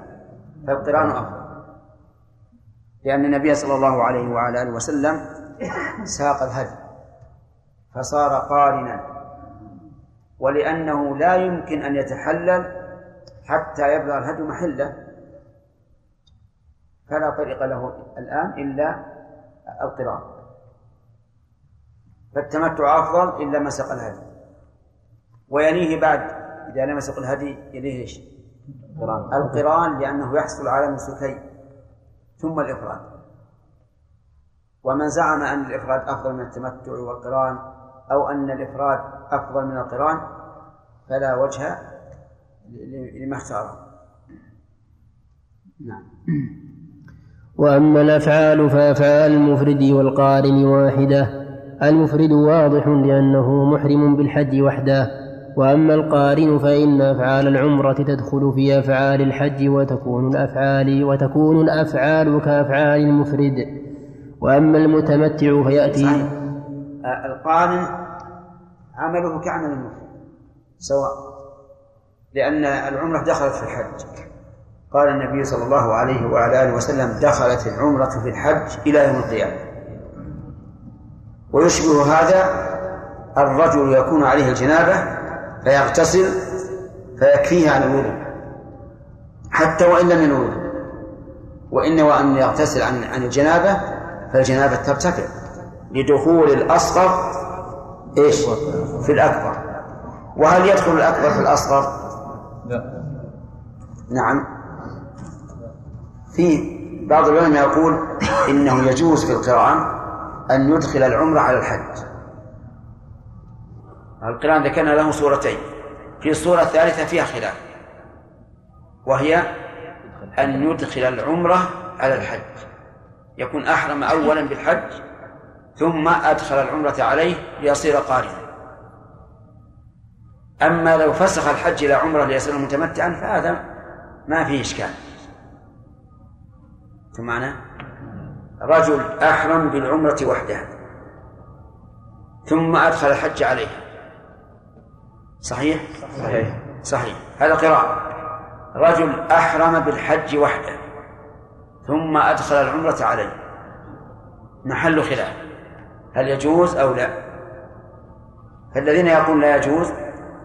فالقران أفضل لأن النبي صلى الله عليه وعلى آله وسلم ساق الهدي فصار قارنا ولأنه لا يمكن أن يتحلل حتى يبلغ الهدي محلة. فلا طريق له الآن إلا القران فالتمتع أفضل إلا ما سق الهدي. ويليه بعد إذا لم يسق الهدي يليه؟ القرآن. لأنه يحصل على نسكين ثم الإفراد. ومن زعم أن الإفراد أفضل من التمتع والقرآن أو أن الإفراد أفضل من القرآن فلا وجه لما اختاره. نعم. وأما الأفعال فأفعال المفرد والقارن واحدة. المفرد واضح لأنه محرم بالحج وحده. وأما القارن فإن أفعال العمرة تدخل في أفعال الحج وتكون الأفعال وتكون الأفعال كأفعال المفرد. وأما المتمتع فيأتي صحيح. القارن عمله كعمل المفرد سواء لأن العمرة دخلت في الحج. قال النبي صلى الله عليه وعلى آله وسلم دخلت العمرة في الحج إلى يوم القيامة. ويشبه هذا الرجل يكون عليه الجنابة فيغتسل فيكفيه عن الوضوء حتى وإن لم ينوي وإن وأن يغتسل عن عن الجنابة فالجنابة ترتفع لدخول الأصغر إيش؟ في الأكبر. وهل يدخل الأكبر في الأصغر؟ لا. نعم. في بعض العلماء يقول إنه يجوز في القرآن أن يدخل العمرة على الحج. القرآن ذكرنا له صورتين في الصورة الثالثة فيها خلاف. وهي أن يدخل العمرة على الحج. يكون أحرم أولا بالحج ثم أدخل العمرة عليه ليصير قارنا. أما لو فسخ الحج إلى عمرة ليصير متمتعا فهذا ما فيه إشكال. معنى؟ رجل أحرم بالعمرة وحده ثم أدخل الحج عليه. صحيح؟ صحيح. صحيح. هذا قراءة. رجل أحرم بالحج وحده ثم أدخل العمرة عليه. محل خلاف. هل يجوز أو لا؟ فالذين يقولون لا يجوز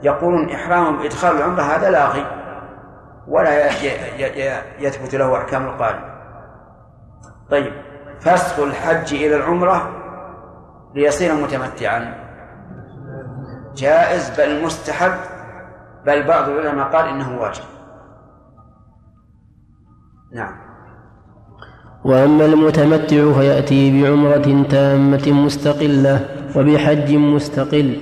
يقولون إحرام بإدخال العمرة هذا لاغي ولا يثبت له أحكام القارئ. طيب فسخ الحج إلى العمرة ليصير متمتعا. جائز بل مستحب بل بعض العلماء قال إنه واجب. نعم. وأما المتمتع فيأتي بعمرة تامة مستقلة وبحج مستقل.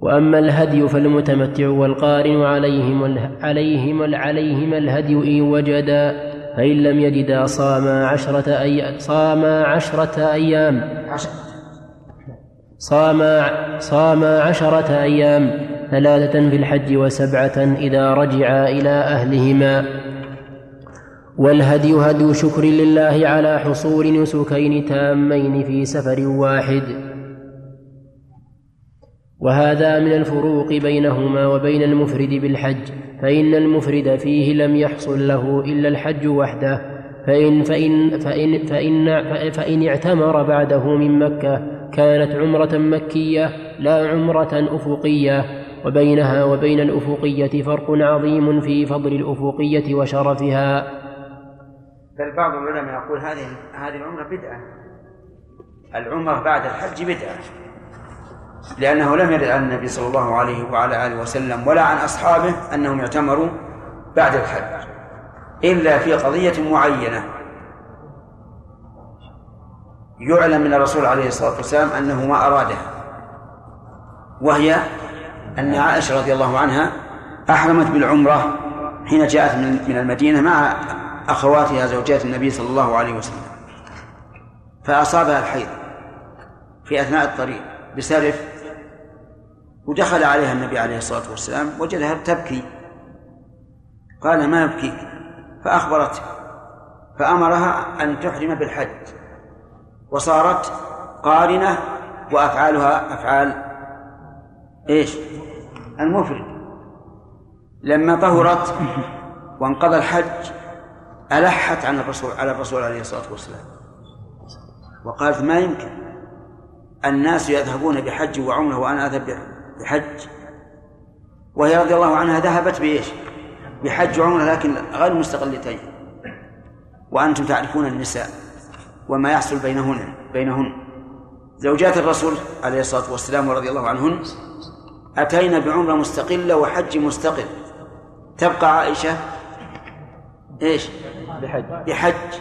وأما الهدي فالمتمتع والقارن عليهم عليهم عليهما الهدي إن وجدا فإن لم يجدا صاما عشرة أيام صاما عشرة أيام. صاما صاما عشرة أيام ثلاثة في الحج وسبعة إذا رجعا إلى أهلهما. والهدي هدي شكر لله على حصول نسكين تامين في سفر واحد. وهذا من الفروق بينهما وبين المفرد بالحج فإن المفرد فيه لم يحصل له إلا الحج وحده فإن فإن فإن فإن فإن اعتمر بعده من مكة كانت عمرة مكية لا عمرة أفقية وبينها وبين الأفقية فرق عظيم في فضل الأفقية وشرفها. بل بعض العلماء يقول هذه هذه العمرة بدعة. العمرة بعد الحج بدعة. لأنه لم يرد عن النبي صلى الله عليه وعلى آله وسلم ولا عن أصحابه أنهم اعتمروا بعد الحج. إلا في قضية معينة. يعلم من الرسول عليه الصلاة والسلام أنه ما أرادها. وهي أن عائشة رضي الله عنها أحرمت بالعمرة حين جاءت من المدينة مع أخواتها زوجات النبي صلى الله عليه وسلم. فأصابها الحيض في أثناء الطريق بسرف ودخل عليها النبي عليه الصلاة والسلام وجدها تبكي. قال ما يبكيك؟ فأخبرته فأمرها أن تحرم بالحج. وصارت قارنة وأفعالها أفعال إيش؟ المفرد. لما طهرت وانقضى الحج ألحت عن الرسول على الرسول عليه الصلاة والسلام. وقالت ما يمكن. الناس يذهبون بحج وعمرة وأنا أذهب بحج. وهي رضي الله عنها ذهبت بإيش؟ بحج وعمرة لكن غير مستقلتين. وأنتم تعرفون النساء. وما يحصل بينهن بينهن. زوجات الرسول عليه الصلاة والسلام ورضي الله عنهن أتينا بعمرة مستقلة وحج مستقل. تبقى عائشة إيش؟ بحج. بحج.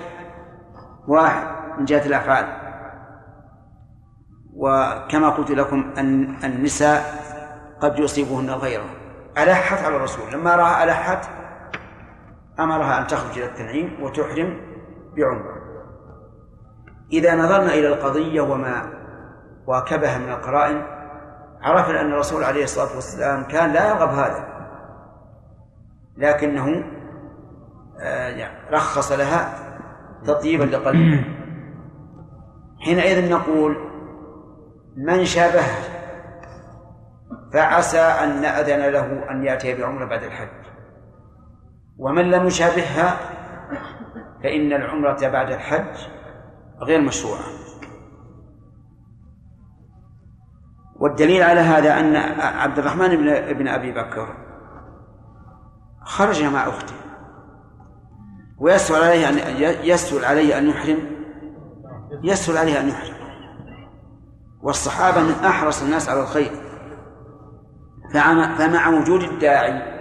واحد من جهة الأفعال. وكما قلت لكم أن النساء قد يصيبهن الغيرة ألحت على الرسول. لما رأى ألحت أمرها أن تخرج إلى التنعيم وتحرم بعمرة إذا نظرنا إلى القضية وما واكبها من القرائن عرفنا أن الرسول عليه الصلاة والسلام كان لا يرغب هذا. لكنه آه، يعني رخص لها تطيبا لقلبها حينئذ نقول من شابه فعسى أن نأذن له أن يأتي بعمرة بعد الحج. ومن لم يشابهها فإن العمرة بعد الحج غير مشروعة والدليل على هذا أن عبد الرحمن بن أبي بكر خرج مع أخته. ويسهل عليه أن يسهل عليه أن يحرم. يسهل عليه أن يحرم. والصحابة من أحرص الناس على الخير. فمع وجود الداعي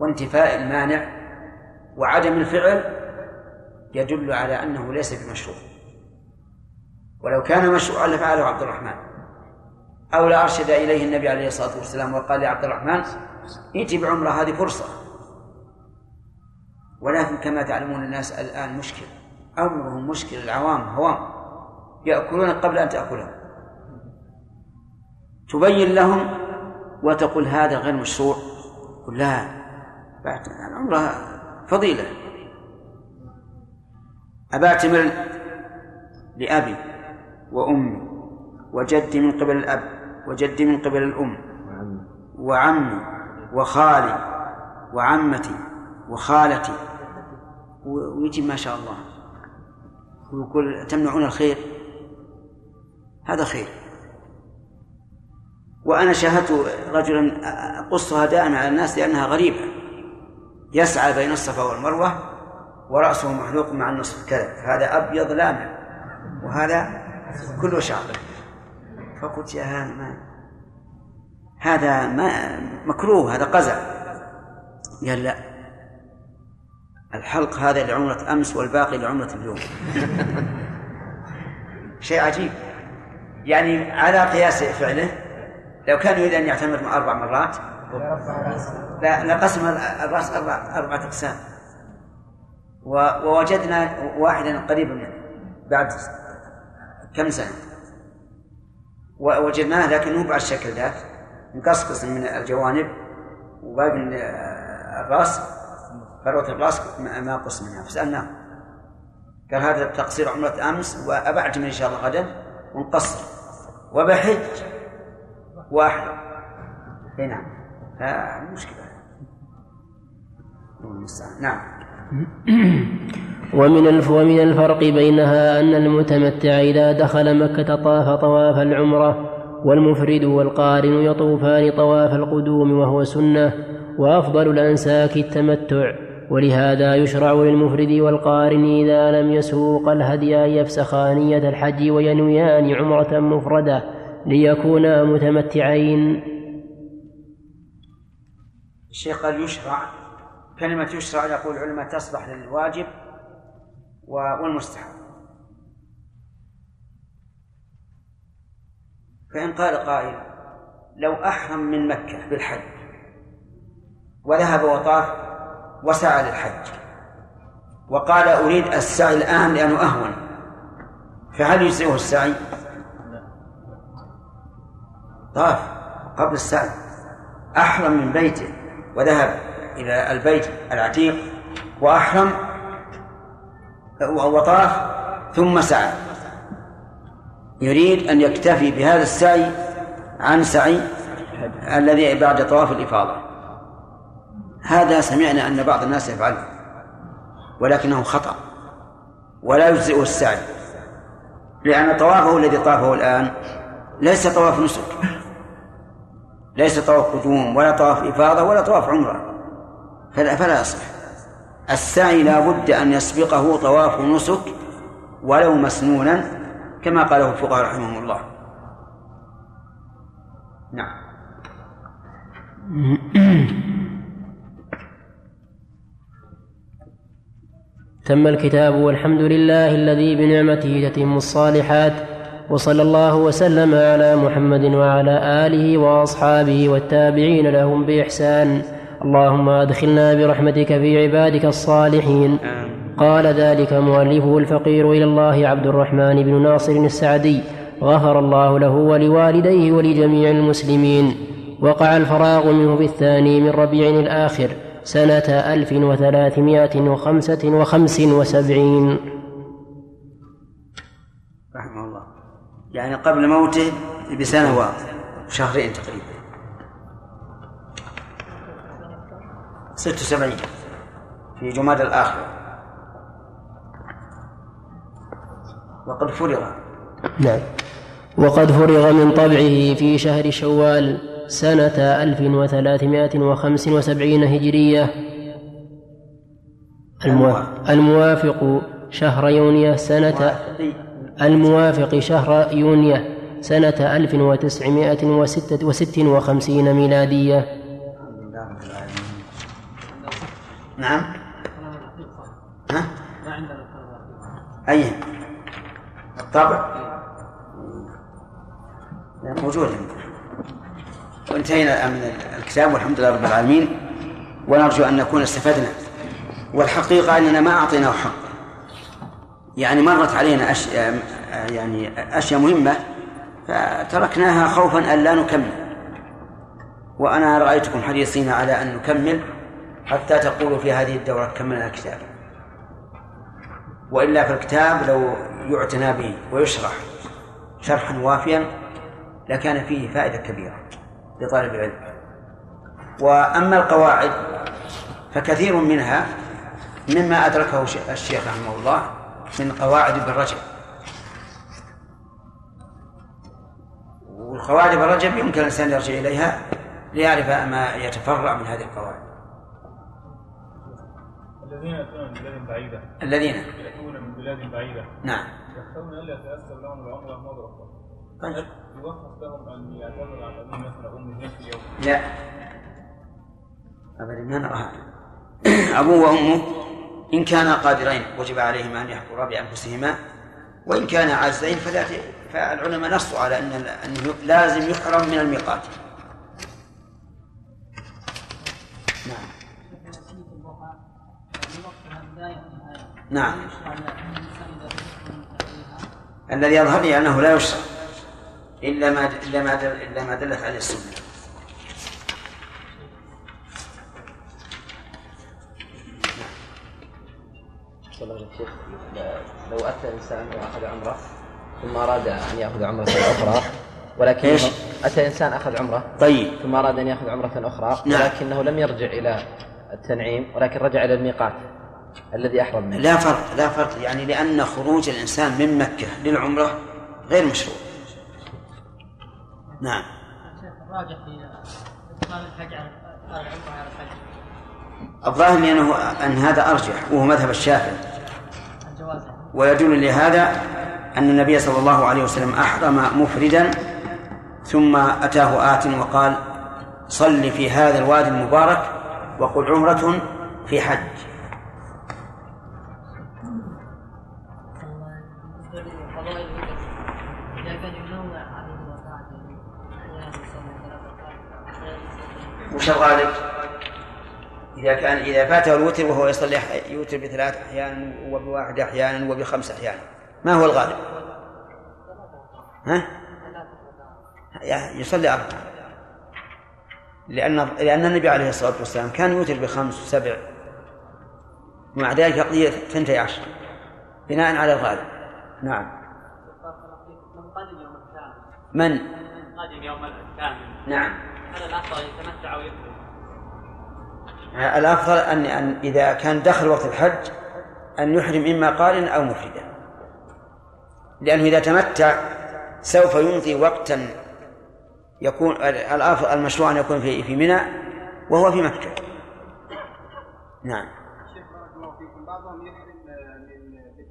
وانتفاء المانع وعدم الفعل يدل على أنه ليس بمشروع. ولو كان مشروعا لفعله عبد الرحمن. أو لأرشد إليه النبي عليه الصلاة والسلام وقال لعبد الرحمن ائت بعمرة هذه فرصة. ولكن كما تعلمون الناس الآن مشكل أمرهم مشكل العوام هوام يأكلون قبل أن تأكلهم. تبين لهم وتقول هذا غير مشروع. قل لا بعد العمرة فضيلة. أبعتمر لأبي. وأمي وجدي من قبل الأب وجدي من قبل الأم وعمي وخالي وعمتي وخالتي. ويجي ما شاء الله. ويقول تمنعون الخير. هذا خير. وأنا شاهدت رجلا أقصها دائما على الناس لأنها غريبة. يسعى بين الصفا والمروة ورأسه محلوق مع النصف الكذب هذا أبيض لامع. وهذا كله شعر فقلت يا هذا ما هذا ما مكروه هذا قزع قال لا. الحلق هذا لعمرة أمس والباقي لعمرة اليوم. شيء عجيب. يعني على قياس فعله لو كان يريد أن يعتمر أربع مرات لا لقسم الرأس أربع أربعة أقسام. ووجدنا واحدا قريبا منه بعد كم سنة؟ ووجدناه لكنه بعد الشكل ذاك مقصقص من الجوانب وباقي الرأس فروة الرأس ما قص منها فسألناه. قال هذا تقصير عمرة أمس وأبعد إن شاء الله غدا ونقصر وبحج واحد. إي نعم. مشكلة. نعم. ومن ومن الفرق بينها أن المتمتع إذا دخل مكة طاف طواف العمرة والمفرد والقارن يطوفان طواف القدوم وهو سنة وأفضل الأنساك التمتع ولهذا يشرع للمفرد والقارن إذا لم يسوق الهدي أن يفسخا نية الحج وينويان عمرة مفردة ليكونا متمتعين. الشيخ قال يشرع كلمة يشرع يقول العلماء تصلح للواجب والمستحب فإن قال قائل لو أحرم من مكة بالحج وذهب وطاف وسعى للحج وقال أريد السعي الآن لأنه أهون فهل يجزئه السعي؟ طاف قبل السعي أحرم من بيته وذهب إلى البيت العتيق وأحرم وطاف ثم سعى. يريد أن يكتفي بهذا السعي عن سعي الذي بعد طواف الإفاضة. هذا سمعنا أن بعض الناس يفعله ولكنه خطأ ولا يجزئه السعي لأن طوافه الذي طافه الآن ليس طواف نسك ليس طواف قدوم ولا طواف إفاضة ولا طواف عمرة فلا, فلا يصح. السعي لا بد أن يسبقه طواف نسك ولو مسنونا كما قاله الفقهاء رحمهم الله. نعم. تم الكتاب والحمد لله الذي بنعمته تتم الصالحات وصلى الله وسلم على محمد وعلى آله وأصحابه والتابعين لهم بإحسان. اللهم ادخلنا برحمتك في عبادك الصالحين. قال ذلك مؤلفه الفقير إلى الله عبد الرحمن بن ناصر السعدي. غفر الله له ولوالديه ولجميع المسلمين. وقع الفراغ منه بالثاني من ربيع الآخر سنة ألف وثلاثمائة وخمسة وخمس وسبعين. رحمه الله. يعني قبل موته بسنة وشهرين تقريبا. ست وسبعين في جماد الآخرة. وقد فرغ. نعم. وقد فرغ من طبعه في شهر شوال سنة ألف وثلاثمائة وخمس وسبعين هجرية. الموافق. شهر يونيو سنة الموافق. شهر يونيو سنة ألف وتسعمائة وستة وست وخمسين ميلادية. نعم. ها؟ أي الطبع موجود. وانتهينا من الكتاب والحمد لله رب العالمين ونرجو أن نكون استفدنا. والحقيقة أننا ما أعطيناه حق. يعني مرت علينا أشياء يعني أشياء مهمة فتركناها خوفا أن لا نكمل. وأنا رأيتكم حريصين على أن نكمل. حتى تقولوا في هذه الدورة كملنا الكتاب. وإلا فالكتاب لو يعتنى به ويشرح شرحا وافيا لكان فيه فائدة كبيرة لطالب العلم. وأما القواعد فكثير منها مما أدركه الشيخ رحمه الله من قواعد رجب. والقواعد رجب يمكن الإنسان يرجع إليها ليعرف ما يتفرع من هذه القواعد. الذين يأتون من بلاد بعيدة. الذين؟ يأتون من بلاد بعيدة. نعم. يخشون ألا يتأثر لهم العمرة مضرة طيب. يوقف لهم أن يعتمد على أبي مثل أمه في يوم؟ لا. أبدا ما نرى. هذا أبوه وأمه إن كانا قادرين وجب عليهما أن يحضرا بأنفسهما وإن كانا عاجزين فلا فالعلماء نصوا على أن أنه لازم يحرم من الميقات. نعم الذي يظهر لي أنه لا يشرع إلا ما إلا ما دل إلا ما دلت عليه عليه لو أتى إنسان وأخذ عمرة ثم أراد أن يأخذ عمرة أخرى ولكن إيش؟ أتى إنسان أخذ عمرة طيب ثم أراد أن يأخذ عمرة أخرى نعم. ولكنه لم يرجع إلى التنعيم ولكن رجع إلى الميقات الذي أحرم منه. لا فرق لا فرق يعني لأن خروج الإنسان من مكة للعمرة غير مشروع. نعم. الراجح في الحج على على الحج الظاهر أنه أن هذا أرجح وهو مذهب الشافعي. ويدل لهذا أن النبي صلى الله عليه وسلم أحرم مفردا ثم أتاه آت وقال صل في هذا الوادي المبارك وقل عمرة في حج. ركعات وش الغالب؟ إذا كان إذا فاته الوتر وهو يصلي يوتر بثلاث أحيانا وبواحد أحيانا وبخمس أحيانا ما هو الغالب؟ ها؟ يصلي أربعة لأن لأن النبي عليه الصلاة والسلام كان يوتر بخمس وسبع. ومع ذلك يقضي ثنتي عشر. بناء على الغالب. نعم. من قدم يوم الثامن. من؟ من قدم يوم الثامن. نعم. هذا الافضل يتمتع ويفطر الأفضل أن أن إذا كان دخل وقت الحج أن يحرم إما قارنا أو مفردا. لأنه إذا تمتع سوف يمضي وقتا يكون الأفضل المشروع أن يكون في في منى وهو في مكة. نعم.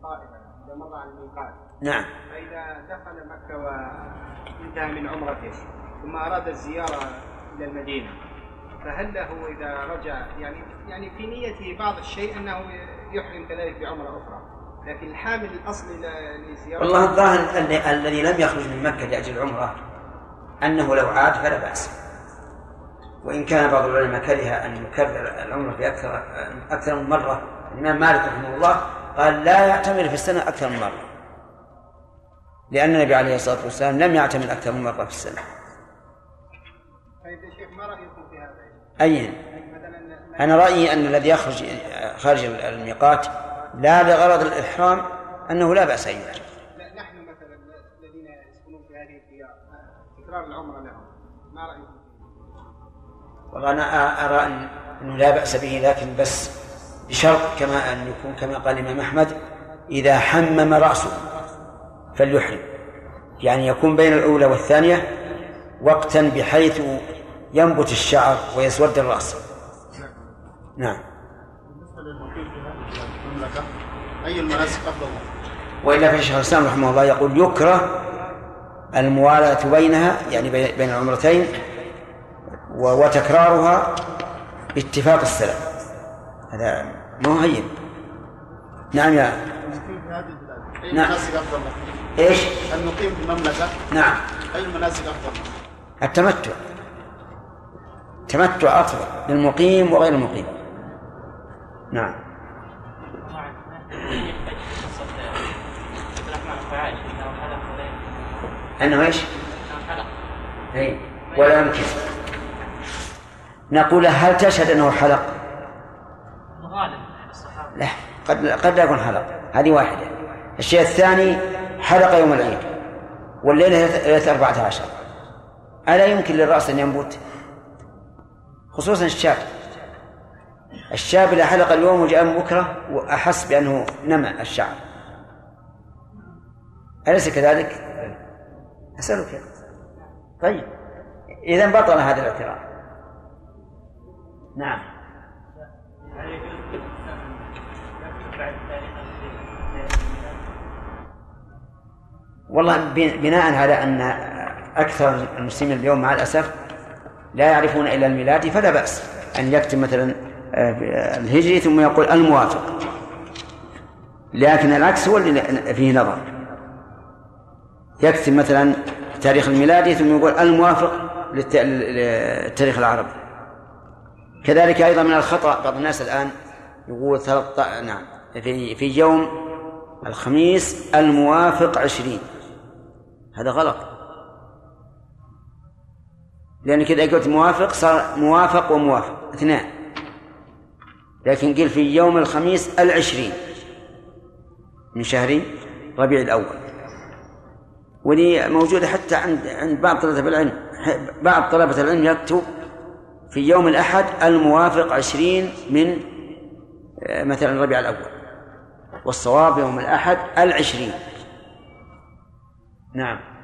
قائما إذا مر عن الميقات. نعم. فإذا دخل مكة وانتهى من عمرته ثم أراد الزيارة إلى المدينة. فهل له إذا رجع يعني يعني في نيته بعض الشيء أنه يحرم كذلك بعمرة أخرى. لكن الحامل الاصلي ل- لزيارة والله الظاهر ال- الذي لم يخرج من مكة لأجل العمرة أنه لو عاد فلا بأس. وإن كان بعض العلماء كره أن يكرر العمرة في أكثر أكثر من مرة الإمام مالك رحمه الله قال لا يعتمر في السنة أكثر من مرة. لأن النبي عليه الصلاة والسلام لم يعتمر أكثر من مرة في السنة. أي أنا رأيي أن الذي يخرج خارج الميقات لا لغرض الإحرام أنه لا بأس أن يحرم نحن مثلا الذين يسكنون في هذه الديار تكرار العمره لهم ما رأيكم؟ والله أنا أرى أن أنه لا بأس به لكن بس بشرط كما أن يكون كما قال الإمام أحمد إذا حمم رأسه فليحرم. يعني يكون بين الأولى والثانية وقتا بحيث ينبت الشعر ويسود الرأس. نعم. بالنسبة للمقيم في هذه المملكة أي المناسك افضل وإلا فشيخ الإسلام رحمه الله يقول يكره الموالاة بينها يعني بين العمرتين وتكرارها باتفاق السلف. هذا ما هو هين. نعم يا أي نعم. إيش؟ المقيم في المملكة نعم. أي المناسك أفضل؟ التمتع. التمتع أفضل للمقيم وغير المقيم. نعم. أنه إيش؟ أي ولا يمكن. نقول هل تشهد أنه حلق؟ لا. قد قد لا يكون حلق. هذه واحدة. الشيء الثاني حلق يوم العيد. والليلة ليلة أربعة عشر. ألا يمكن للرأس أن ينبت؟ خصوصا الشاب. الشاب إذا حلق اليوم وجاء بكرة وأحس بأنه نمى الشعر. أليس كذلك؟ أسألك. طيب. إذا بطل هذا الاعتراف نعم. والله بناء على أن أكثر المسلمين اليوم مع الأسف لا يعرفون إلا الميلاد فلا بأس أن يكتب مثلا آه، الهجري ثم يقول الموافق. لكن العكس هو اللي فيه نظر. يكتب مثلا تاريخ الميلادي ثم يقول الموافق للت- للتاريخ العربي. كذلك أيضا من الخطأ بعض الناس الآن يقول 13 نعم في في يوم الخميس الموافق عشرين. هذا غلط. لأن كذا قلت موافق صار موافق وموافق. اثنان. لكن قل في يوم الخميس العشرين من شهر ربيع الأول. ودي موجودة حتى عند عند بعض طلبة العلم. بعض طلبة العلم يكتب في يوم الأحد الموافق عشرين من آه، مثلا ربيع الأول. والصواب يوم الأحد العشرين. نعم.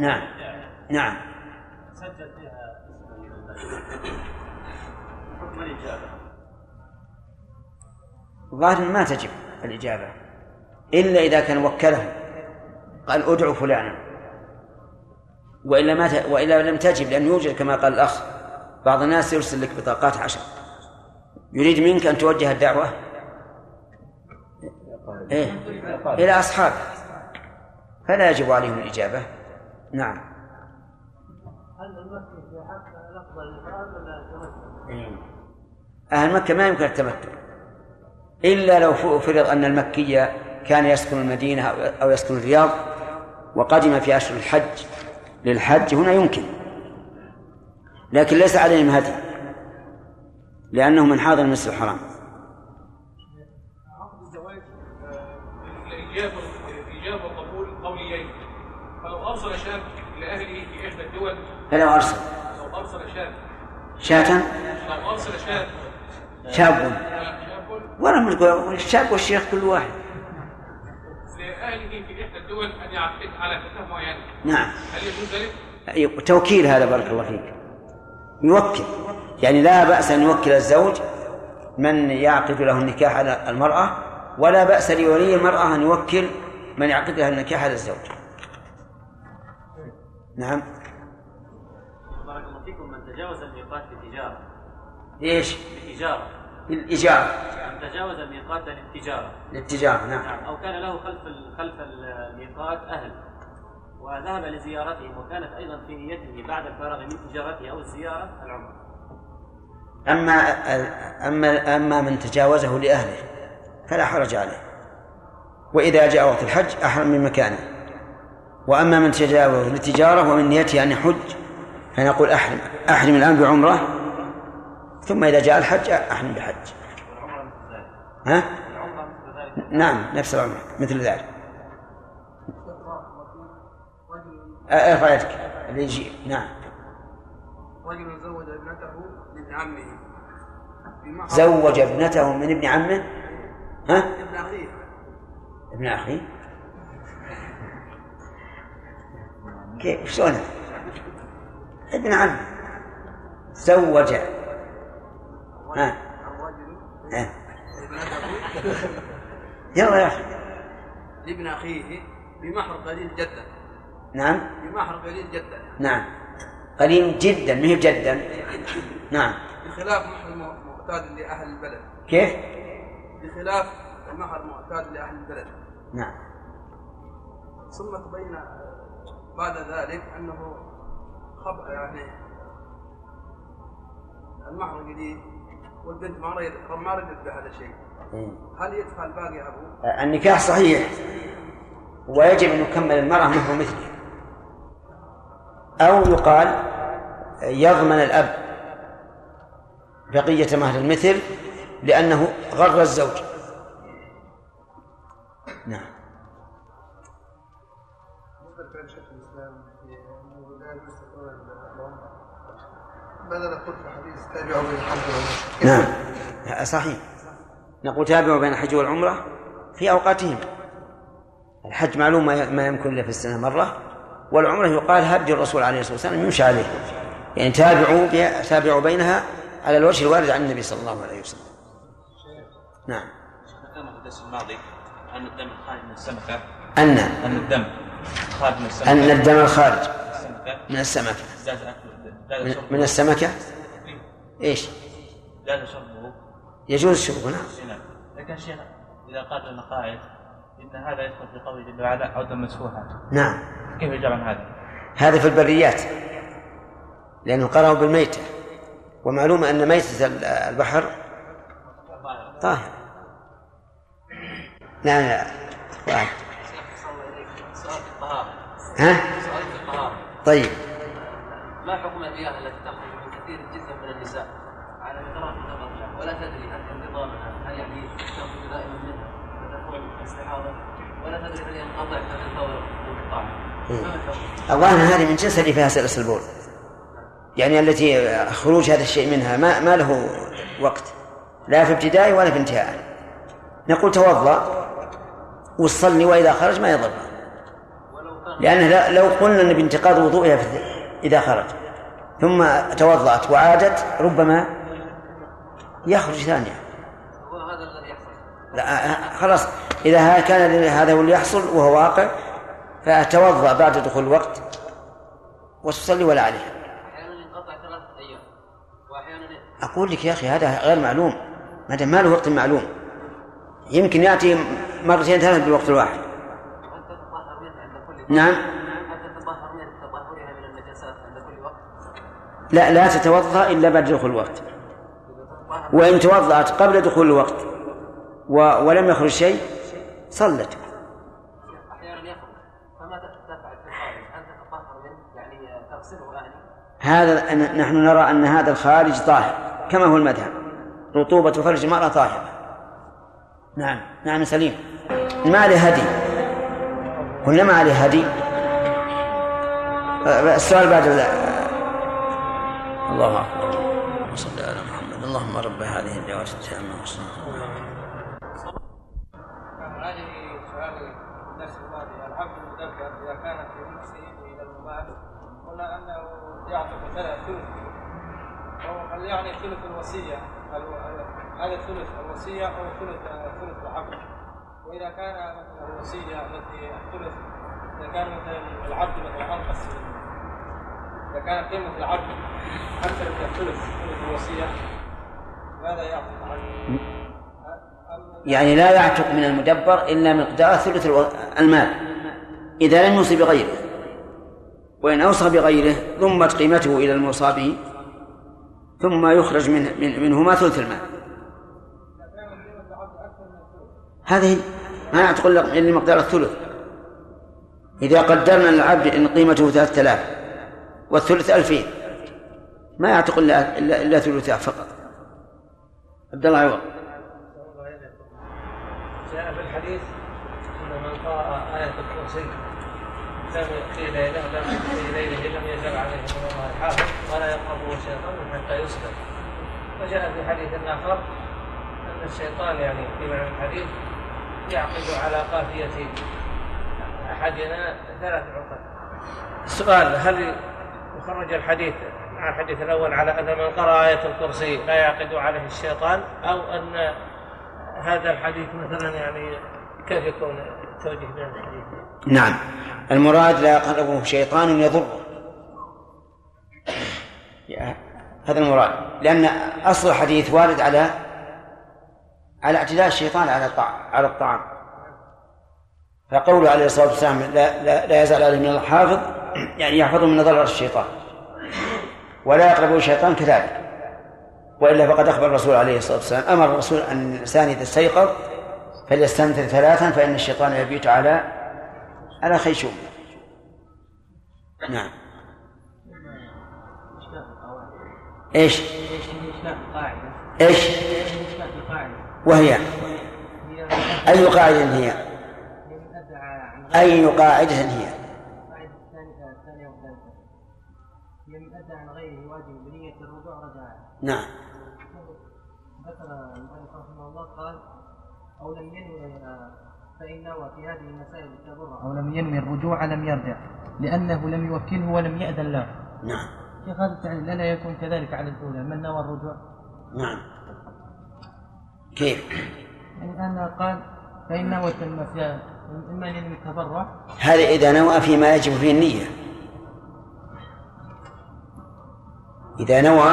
نعم. نعم. سجل الإجابة الظاهر ما تجب الإجابة إلا إذا كان وكله قال ادعو فلانا وإلا ما ت... وإلا لم تجب لأن يوجد كما قال الأخ بعض الناس يرسل لك بطاقات عشر. يريد منك أن توجه الدعوة؟ إيه؟ إلى أصحابه. فلا يجب عليهم الإجابة. نعم. هل المسجد في حق ولا التمتع؟ أهل مكة ما يمكن التمتع. إلا لو فرض أن المكي كان يسكن المدينة أو- أو يسكن الرياض وقدم في أشهر الحج. للحج هنا يمكن. لكن ليس عليهم هدي. لأنه من حاضر المسجد الحرام عقد الزواج الإجابة الإجابة والقبول قوليين فلو أرسل شاب إلى أهله في إحدى الدول فلو أرسل. لو أرسل شاب شاة؟ لو أرسل شاب. شاب ولا من الشاب والشيخ كل واحد. لأهله في إحدى الدول أن يعقد على فتاة معينة نعم. هل يجوز ذلك؟ توكيل هذا بارك الله فيك. يوكل. يعني لا بأس أن يوكل الزوج من يعقد له النكاح على المرأة ولا بأس لولي المرأة أن يوكل من يعقد لها النكاح على الزوج. نعم. تجاوز الميقات بالتجارة ليش؟ بالتجارة الإجارة من تجاوز الميقات للتجارة للتجارة نعم. نعم. أو كان له خلف خلف الميقات أهل. وذهب لزيارتهم وكانت أيضا في نيته بعد الفراغ من تجارته أو الزيارة العمرة. أما أما أما من تجاوزه لأهله فلا حرج عليه. وإذا جاء وقت الحج أحرم من مكانه. وأما من تجاوز للتجارة ومن نيته أن يحج فنقول أحرم أحرم الآن بعمرة ثم إذا جاء الحج أحرم بحج ها؟ نعم نفس الأمر مثل ذلك. ارفع يدك اللي يجي نعم. رجل زوج ابنته لابن عمه. زوج ابنته من ابن عمه؟ ها؟ ابن أخيه. ابن أخي كيف؟ شلون ابن عم. زوج. ها. ها. يلا يا أخي. لابن أخيه بمحر قليل جدا. نعم. بمحر قليل جدا. نعم. قليل جدا ما هي جدا. نعم. بخلاف محر معتاد لأهل البلد. كيف؟ بخلاف المحر معتاد لأهل البلد. نعم. ثم تبين بعد ذلك أنه خب يعني المحر قليل والبنت ما ريد ما ردت بهذا الشيء. هل يدفع الباقي ابوه؟ النكاح صحيح. ويجب أن يكمل المرأة مهر مثله. أو يقال يضمن الأب بقية مهر المثل لأنه غر الزوج. نعم. ماذا نقول في حديث تابعوا بين الحج والعمرة؟ نعم. صحيح. نقول تابعوا بين الحج والعمرة في أوقاتهم. الحج معلوم ما ما يمكن إلا في السنة مرة والعمرة يقال هدي الرسول عليه الصلاة والسلام يمشي عليه. يعني تابعوا تابعوا بينها على الوجه الوارد عن النبي صلى الله عليه وسلم. نعم. ذكرنا في الدرس الماضي أن. الدم الخارج من السمكة أن أن الدم خارج من السمكة. أن الدم الخارج من السمكة. جاز أكله من- السمكة؟ إيش؟ جاز شربه يجوز شربه نعم. نعم. لكن شيخ إذا قال قائل إن هذا يدخل في قوله جل وعلا عودا مسفوحا. نعم. كيف يجاب عن هذا؟ هذا في البريات لأنه قرأوا بالميتة ومعلوم أن ميتة ال- البحر طاهر. لا لا. واحد. ها؟ طيب. ما حكم المياه التي تخرج من كثير جدا من النساء؟ على فترات متقطعة ولا تدري هل انتظامها هل يعني تخرج دائما منها فتكون استحاضة؟ ولا تدري هل ينقطع فتنتظر الحكم؟ الظاهر هذه من جنس اللي فيها سلس البول يعني التي خروج هذا الشيء منها ما ما له وقت. لا في ابتدائه ولا في انتهائه نقول توضأ وصلي وإذا خرج ما يضر. لأنه لو قلنا أن بانتقاض وضوئها في- إذا خرج. ثم توضأت وعادت ربما يخرج ثانية. لا خلاص. إذا كان هذا هو اللي يحصل وهو واقع فتوضأ بعد دخول الوقت وتصلي ولا عليها. أقول لك يا أخي هذا غير معلوم. ما دام ما له وقت معلوم. يمكن يأتي مرتين ثلاث بالوقت الواحد. نعم. هل تتطهر من تطهرها من النجاسات عند كل وقت لا لا تتوضأ إلا بعد دخول الوقت. وإن توضأت قبل دخول الوقت و... ولم يخرج شيء صلت. هذا نحن نرى أن هذا الخارج طاهر كما هو المذهب. رطوبة فرج المرأة طاهرة. نعم نعم سليم. ما عليه هدي؟ قلنا ما عليه هدي. أه، السؤال بعد الله أكبر. صل على محمد. اللهم رب هذه الدعوات التامة والصلاة هذه سؤال الدرس الماضي العبد المذكر اذا كانت في نفسه إلى الممات قلنا انه يعطف ثلث هل يعني ثلث الوصية هذا ثلث الوصية أو ثلث ثلث العقد وإذا كان الوصية التي الثلث إذا كان مثلا العبد مثلا أنقص إذا كان قيمة العبد أكثر من الثلث ثلث الوصية ماذا يأخذ عنه؟ يعني لا يعتق من المدبر إلا مقدار ثلث المال. إذا لم يوصي بغيره وإن أوصى بغيره ضمت قيمته إلى الموصى به ثم يخرج من من منهما ثلث المال. هذه ما يعتق إلا مقدار الثلث. إذا قدرنا للعبد أن قيمته ثلاثة آلاف والثلث ألفين. ما يعتق إلا إلا, ثلثها فقط. عبد الله عوض. جاء في الحديث ان من قرأ آية الكرسي. لم قيل له لم في ليله لم يزل عليه من الله الحافظ ولا يقربه شيطان حتى يصبح وجاء في حديث آخر أن الشيطان يعني في معنى الحديث يعقد على قافية أحدنا ثلاث عقد. السؤال هل يخرج الحديث مع الحديث الأول على أن من قرأ آية الكرسي لا يعقد عليه الشيطان أو أن هذا الحديث مثلا يعني كيف يكون التوجيه بين الحديث؟ نعم. المراد لا يقربه شيطان يضره. هذا المراد. لأن أصل الحديث وارد على على اعتداء الشيطان على الطعام على الطعام. فقوله عليه الصلاة والسلام لا, لا, لا يزال عليه من الحافظ يعني يحفظه من ضرر الشيطان ولا يقربه الشيطان كذلك وإلا فقد أخبر الرسول عليه الصلاة والسلام أمر الرسول أن الإنسان إذا استيقظ فليستنثر ثلاثا فإن الشيطان يبيت على على خيشوم نعم إيش؟ إيش؟ وهي أي قاعدة هي؟ أي قاعدة هي؟ هي من عن غيره واجب بنية الرجوع رجع. نعم. ذكر المؤلف رحمه الله قال أو لم ينوي فإن نوى في هذه المسائل التبرع أو لم ينوي الرجوع لم يرجع لأنه لم يوكله ولم يأذن له. نعم. شيخ هذا التعليل لا يكون كذلك على الأولى. من نوى الرجوع؟ نعم. كيف؟ يعني الآن قال فإن نوى المسائل إما ينوي التبرع هذا إذا نوى فيما يجب فيه النية. إذا نوى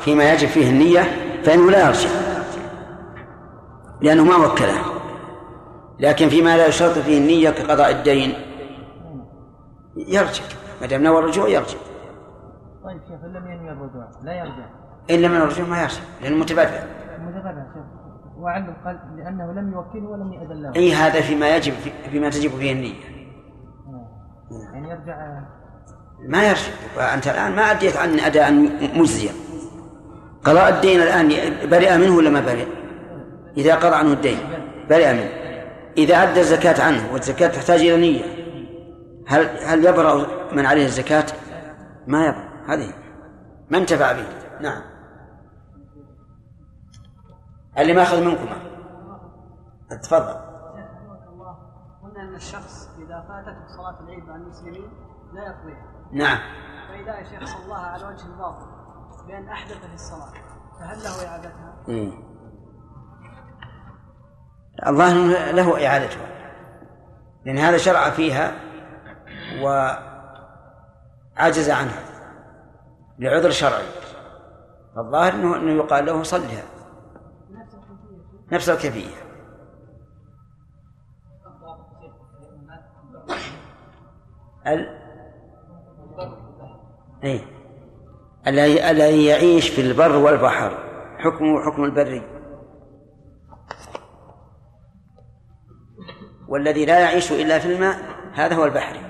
فيما يجب فيه النية فإنه لا يرجع لأنه ما وكله لكن فيما لا يشترط فيه النية كقضاء الدين يرجع. ما دام نوى الرجوع يرجع. طيب شيخ إن لم ينوي الرجوع لا يرجع. إلا من الرجوع ما يرجع لأنه متبرع. وعلم قال لأنه لم يوكله ولم يأذن له. أي هذا فيما يجب فيما تجب فيه النية. يعني يرجع ما يرجع. وأنت الآن ما أديت عن أداء مجزيا. قضاء الدين الآن برئ منه ولا ما برئ؟ إذا قضى عنه الدين برئ منه. إذا أدى الزكاة عنه والزكاة تحتاج إلى نية هل هل يبرأ من عليه الزكاة؟ ما يبرأ. هذه ما انتفع به. نعم. اللي ما أخذ منكما. تفضل قلنا أن الشخص إذا فاتته صلاة العيد مع المسلمين لا يقضيها. نعم. فإذا يا شيخ صلاها على وجه الباطل بأن أحدث في الصلاة فهل له إعادتها؟ مم. الله له إعادتها. لأن هذا شرع فيها وعجز عنها لعذر شرعي. فالظاهر انه أنه يقال له صلها. نفس الكيفية. ال؟ اي الذي الذي يعيش في البر والبحر. حكمه حكم البري والذي لا يعيش إلا في الماء هذا هو البحري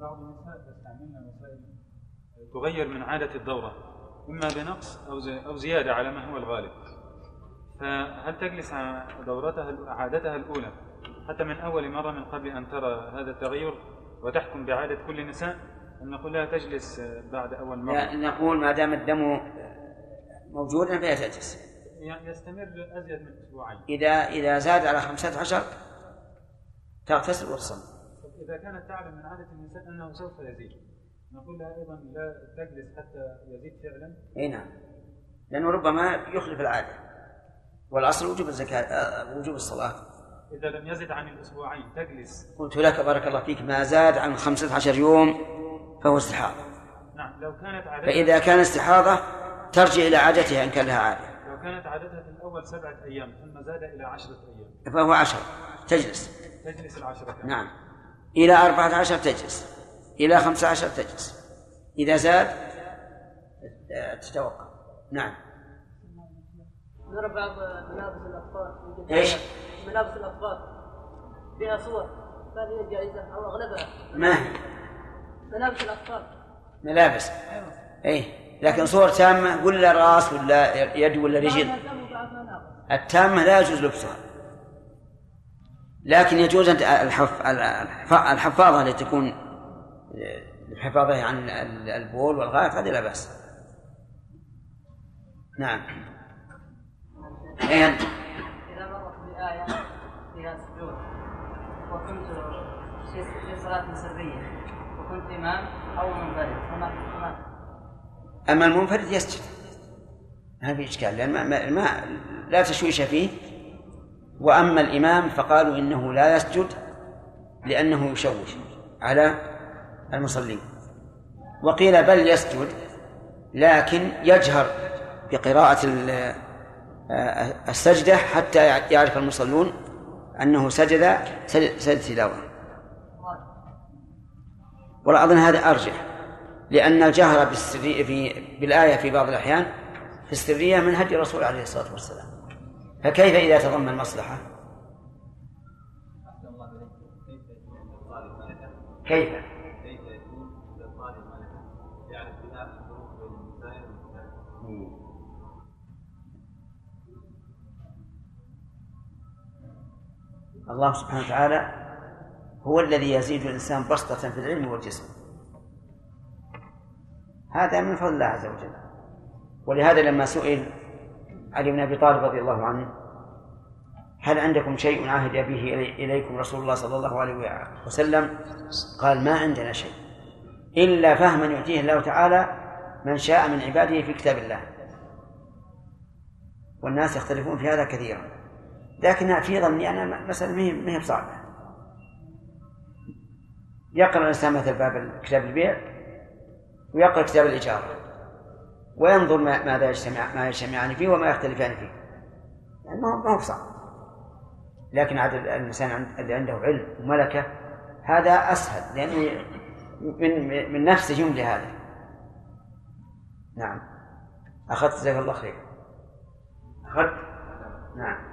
بعض النساء تستعملن وسائل تغير من عادة الدورة إما بنقص أو زي أو زيادة على ما هو الغالب. فهل تجلس دورتها عادتها الأولى حتى من أول مرة من قبل أن ترى هذا التغير وتحكم بعادة كل النساء أم نقول لها تجلس بعد أول مرة. لا نقول ما دام الدم موجودا فهي تجلس. يعني يستمر أزيد من أسبوعين. إذا إذا زاد على خمسة عشر تغتسل وتصلي إذا كانت تعلم من عادة النساء أنه سوف يزيد. نقول أيضا لا تجلس حتى يزيد فعلا. إي نعم. لأنه ربما يخلف العادة. والأصل وجوب الزكاة آه، وجوب الصلاة. إذا لم يزد عن الأسبوعين تجلس. قلت لك بارك الله فيك ما زاد عن خمسة عشر يوم فهو استحاضة. نعم لو كانت عادتها فإذا كان استحاضة ترجع إلى عادتها إن كان لها عادة. لو كانت عادتها في الأول سبعة أيام ثم زاد إلى عشرة أيام. فهو عشر. تجلس. تجلس العشرة. نعم. إلى أربعة عشر تجلس. إلى خمسة عشر تجلس. إذا زاد تتوقف نعم. نرى بعض ملابس الأطفال. يوجد إيش؟ ملابس الأطفال. فيها صور. فهل هي جائزة أو أغلبها. ما هي؟ ملابس الأطفال. ملابس. أي لكن صور تامة ولا راس ولا يد ولا رجل. التامة لا يجوز لبسها. لكن يجوز. الحف... الحفاظة التي تكون الحفاظة عن البول والغائط هذه لا بأس. نعم. أي أنت إذا مرت بآية فيها سجود وكنت في صلاة سرية وكنت إمام أو منفرد فما أما المنفرد يسجد. ما في إشكال لأن ما, ما, ما لا تشويش فيه. وأما الإمام فقالوا إنه لا يسجد لأنه يشوش. على المصلين. وقيل بل يسجد لكن يجهر بقراءة آه، السجدة حتى يعرف المصلون أنه سجد سجد تلاوة. ولا أظن هذا أرجح لأن الجهر بالسرية في بالآية في بعض الأحيان في السرية من هدي الرسول عليه الصلاة والسلام. فكيف إذا تضمن مصلحة؟ كيف؟ الله سبحانه وتعالى هو الذي يزيد الإنسان بسطة في العلم والجسم. هذا من فضل الله عز وجل. ولهذا لما سئل علي بن أبي طالب رضي الله عنه هل عندكم شيء عهد به إلي- إليكم رسول الله صلى الله عليه وسلم؟ قال ما عندنا شيء إلا فهما يؤتيه الله تعالى من شاء من عباده في كتاب الله. والناس يختلفون في هذا كثيرا. لكنها في ظني أنا مسألة ما هي- بصعبة. يقرأ الإنسان مثل باب كتاب البيع ويقرأ كتاب الإجارة وينظر ما- ماذا يجتمع ما يجتمعان فيه وما يختلفان فيه. يعني ما هو بصعب. لكن عاد الإنسان اللي عنده علم وملكة هذا أسهل لأنه من من نفسه يملي هذا. نعم. أخذت جزاك الله خير. أخذت؟ نعم.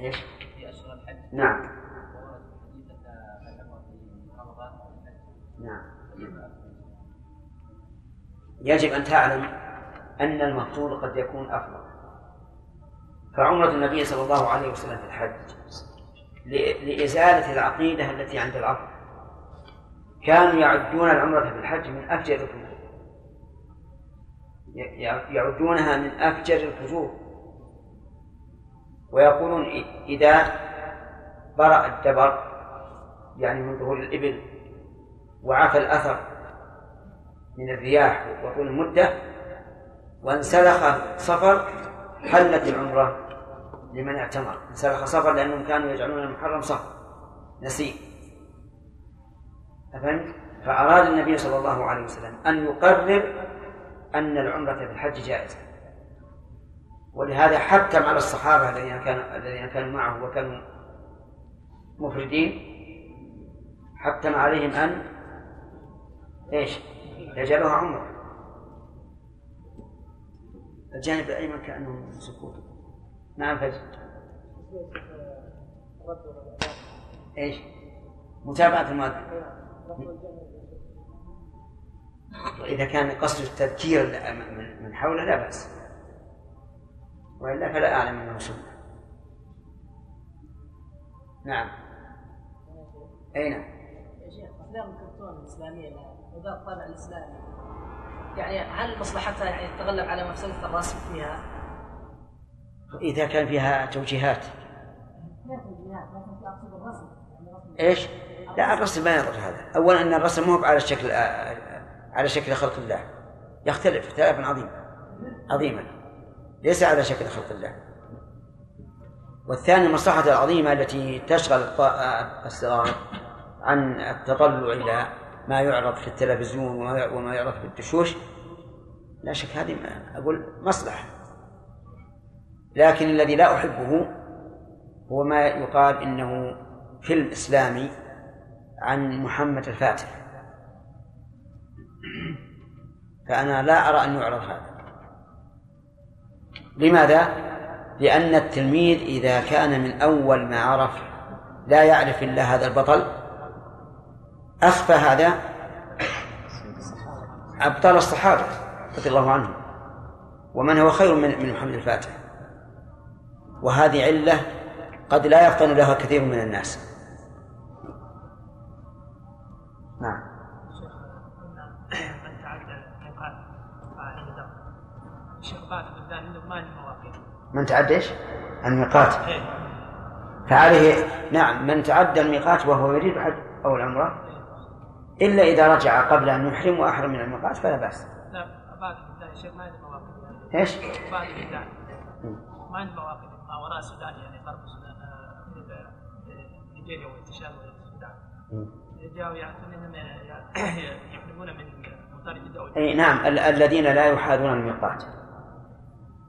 إيش؟ في اشهر الحج. نعم. نعم. يجب أن تعلم أن المفروض قد يكون أفضل. فعمرة النبي صلى الله عليه وسلم في الحج لإزالة العقيدة التي عند العرب كانوا يعدون العمرة في الحج من أفجر الفجور. يعدونها من أفجر الفجور. ويقولون إذا برأ الدبر يعني من ظهور الإبل وعفى الأثر من الرياح وطول المدة وانسلخ صفر حلت العمرة لمن اعتمر. انسلخ صفر لأنهم كانوا يجعلون المحرم صفر نسيء أفهمت؟ فأراد النبي صلى الله عليه وسلم أن يقرر أن العمرة في الحج جائزة. ولهذا حكم على الصحابة الذين كانوا الذين كانوا معه وكانوا مفردين حكم عليهم أن إيش؟ يجعلها عمرة. الجانب الأيمن كأنه سكوت. نعم فجر. إيش؟ متابعة المؤذن. وإذا كان قصد التذكير من حوله لا بأس. وإلا فلا أعلم أنه سنة نعم. أي نعم يا شيخ افلام الكرتون الإسلامية الان وذا الطابع الإسلامي. يعني هل مصلحتها يعني تتغلب على مفسدة الرسم فيها؟ إذا كان فيها توجيهات. إيش؟ لا الرسم ما يضر هذا، أولا أن الرسم مو على شكل على شكل خلق الله. يختلف اختلافا عظيما. عظيما. ليس على شكل خلق الله. والثاني المصلحة العظيمة التي تشغل الصغار عن التطلع إلى ما يعرض في التلفزيون وما يعرض في الدشوش لا شك هذه أقول مصلحة. لكن الذي لا أحبه هو ما يقال إنه فيلم إسلامي عن محمد الفاتح. فأنا لا أرى أن يعرض هذا. لماذا؟ لأن التلميذ إذا كان من أول ما عرف لا يعرف إلا هذا البطل أخفى هذا أبطال الصحابة رضي الله عنهم. ومن هو خير من من محمد الفاتح؟ وهذه علة قد لا يفطن لها كثير من الناس. من تعدى إيش؟ الميقات. فعليه نعم من تعدى الميقات وهو يريد الحج أو العمرة إلا إذا رجع قبل أن يحرم وأحرم من الميقات فلا بأس. لا البلدان الشيخ ما عندي مواقف إيش؟ بعد البلدان ما عندي مواقف ما وراء السودان يعني غرب السودان آه، نيجيريا والتشاد والسودان جاءوا إنهم يحرمون من مطار جده أي نعم ال- الذين لا يحاذون الميقات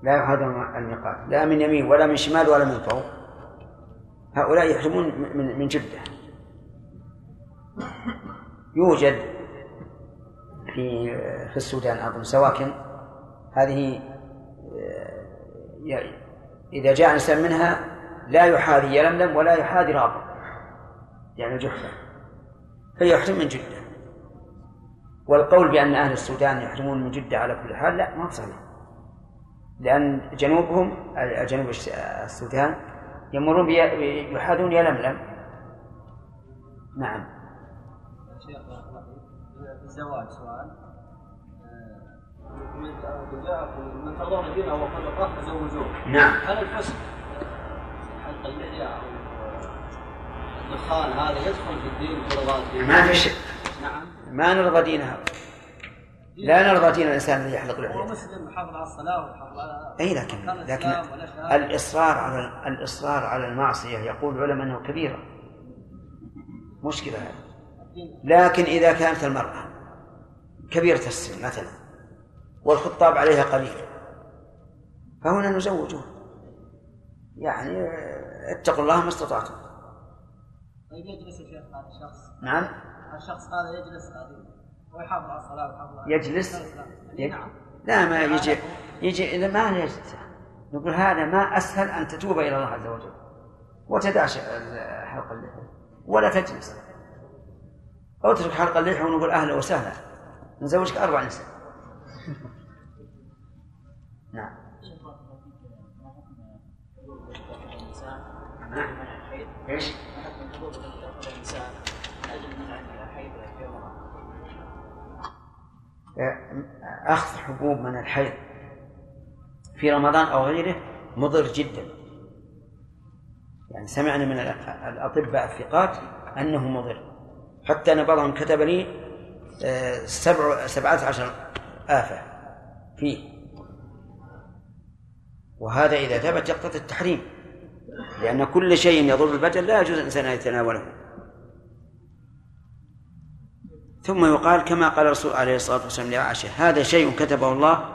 لا يحاذون الميقات لا من يمين ولا من شمال ولا من فوق. هؤلاء يحرمون من من جدة. يوجد في في السودان أظن سواكن. هذه آه، إذا جاء إنسان منها لا يحاذي يلملم ولا يحاذي رابط يعني جحفة. فيحرم من جدة. والقول بأن أهل السودان يحرمون من جدة على كل حال لا ما صحيح. لأن جنوبهم جنوب السودان يمرون يحاذون يلملم نعم. شيخ الزواج سؤال. من ترضون دينه وخلقه فزوجوه نعم. هل الفسق حلق اللحيه أو الدخان هذا يدخل في الدين الدين؟ ما في شيء. نعم. ما نرضى دينها لا نرضى دين الإنسان الذي يحلق هو لحيته مسلم محافظ على الصلاة ويحافظ على أي لكن لكن. الإصرار على الإصرار على المعصية يقول العلماء أنه كبيرة. مشكلة هذه. لكن إذا كانت المرأة كبيرة السن مثلا والخطاب عليها قليل فهنا نزوجها يعني اتقوا الله ما استطعتم. طيب يجلس يا شيخ هذا الشخص. نعم؟ الشخص هذا يجلس هذه ويحافظ على الصلاة ويحافظ على يجلس؟ نعم. لا ما يجي يجي إذا ما يجلس. نقول هذا ما أسهل أن تتوب إلى الله عز وجل. وتدع ش- حلق اللحية ولا تجلس. أو تترك حلق اللحية ونقول أهلا وسهلا. نزوجك أربع نساء. نعم. إيش؟ أخذ حبوب من الحيض في رمضان أو غيره مضر جدا. يعني سمعنا من الأطباء الثقات أنه مضر. حتى أن بعضهم كتب لي آه، سبع سبعة عشر آفة فيه. وهذا إذا ثبت يقتضي التحريم لأن كل شيء يضر البدن لا يجوز الإنسان أن يتناوله. ثم يقال كما قال الرسول عليه الصلاة والسلام لعائشة هذا شيء كتبه الله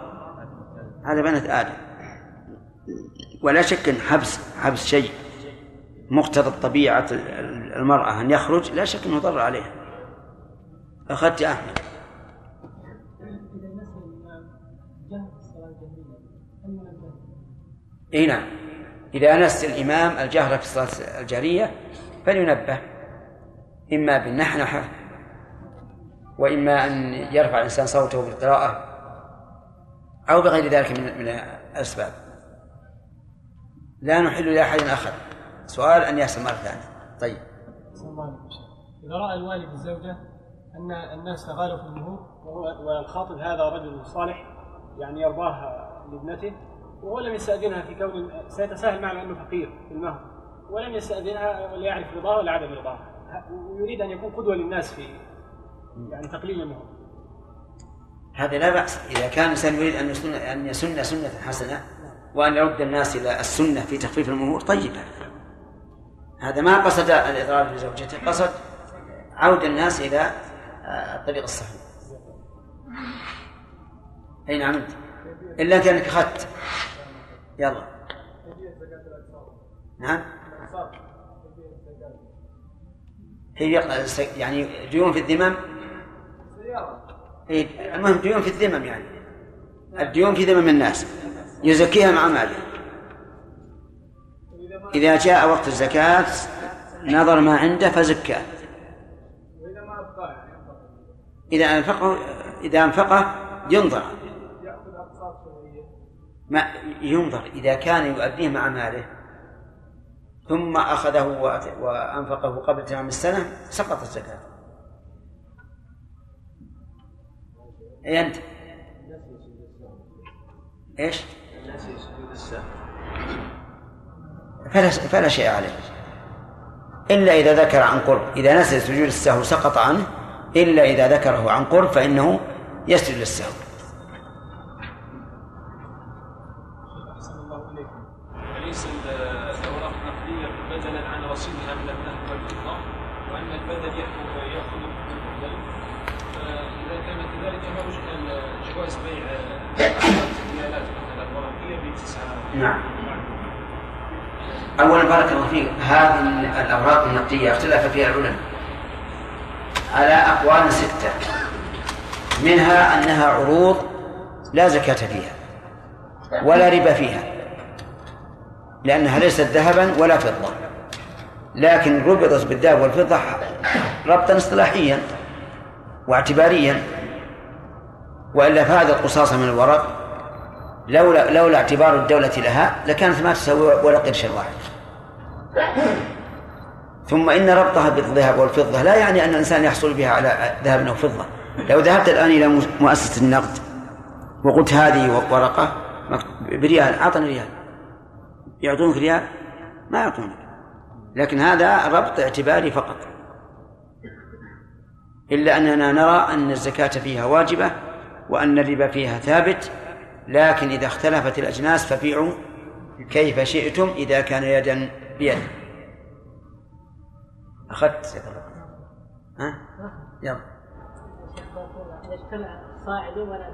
على بنات آدم. ولا شك أن حبس حبس شيء مقتضى طبيعة المرأة أن يخرج لا شك أنه ضر عليها. أخذت يا أحمد. إي نعم. إذا نس الإمام الجهر في الصلاة الجهريه فلينبه إما بالنحنحه وإما أن يرفع الإنسان صوته بالقراءة أو بغير ذلك من من الأسباب. لا نحل لأحد آخر. سؤال أن يسال مرة ثانية. طيب. إذا رأى الوالد الزوجة أن الناس تغالوا في المهور والخاطب هذا رجل صالح يعني يرضاه لابنته وهو لم يستأذنها في كون سيتساهل معه أنه فقير في المهر ولم يستأذنها ليعرف رضاه ولا عدم رضاه. ويريد أن يكون قدوة للناس في يعني تقليل المهر هذا لا بأس. إذا كان الإنسان يريد أن يسن أن يسن سنة حسنة وأن يرد الناس إلى السنة في تخفيف المهور طيب. هذا ما قصد الإضرار لزوجته قصد عود الناس إلى آه، الطريق الصحيح. أي نعم إلا كأنك أخذت. يلا. نعم. هي يعني ديون في الذمم المهم ديون في الذمم يعني. الديون في ذمم الناس. يزكيها مع ماله. إذا جاء وقت الزكاة نظر ما عنده فزكاه. إذا أنفقه إذا أنفقه ينظر. ما ينظر إذا كان يؤديه مع ماله. ثم أخذه وأنفقه قبل تمام السنة سقط الزكاة. أي أنت؟ إيش؟ فلا فلا شيء عليه. إلا إذا ذكر عن قرب. إذا نسي سجود السهو سقط عنه إلا إذا ذكره عن قرب فإنه يسجد للسهو. أليس الأوراق النقدية بدلا عن رصيدها من الذهب والفضة وأن البدل يأخذ يأخذ بالبدل فإذا كان كذلك ما وجه جواز بيع بتسعة؟ نعم. أولا بارك الله فيك هذه الأوراق النقدية اختلف فيها العلماء. على أقوال ستة. منها أنها عروض لا زكاة فيها ولا ربا فيها لأنها ليست ذهبا ولا فضة. لكن ربطت بالذهب والفضة ربطا اصطلاحيا. واعتباريا وإلا فهذه القصاصة من الورق لولا لولا اعتبار الدولة لها لكانت ما تسوي ولا قرش واحد. ثم إن ربطها بالذهب والفضة لا يعني أن الإنسان يحصل بها على ذهب أو فضة. لو ذهبت الآن إلى مؤسسة النقد وقلت هذه ورقة بريال أعطني ريال. يعطونك ريال؟ ما يعطونك. لكن هذا ربط اعتباري فقط. إلا أننا نرى أن الزكاة فيها واجبة وأن الربا فيها ثابت لكن إذا اختلفت الأجناس فبيعوا كيف شئتم إذا كان يدا بيد. أخذت ها؟ يلا. إذا اجتمع صاعد ولا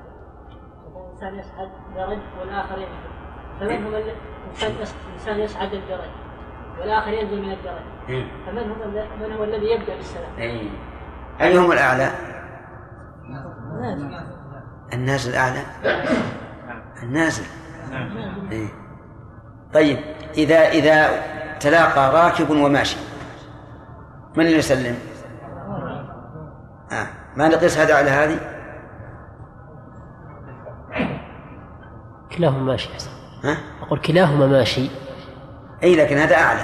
الإنسان يصعد درج والآخر ينزل فمن هو الإنسان يصعد الدرج والآخر ينزل من الدرج. فمن هو من هو الذي يبدأ بالسلام؟ أي أيهم الأعلى؟ النازل الأعلى النازل إيه. طيب إذا إذا تلاقى راكب وماشي من اللي يسلم؟ آه. ما نقيس هذا على هذه؟ كلاهما ماشي حسن ها؟ أقول كلاهما ماشي أي لكن هذا أعلى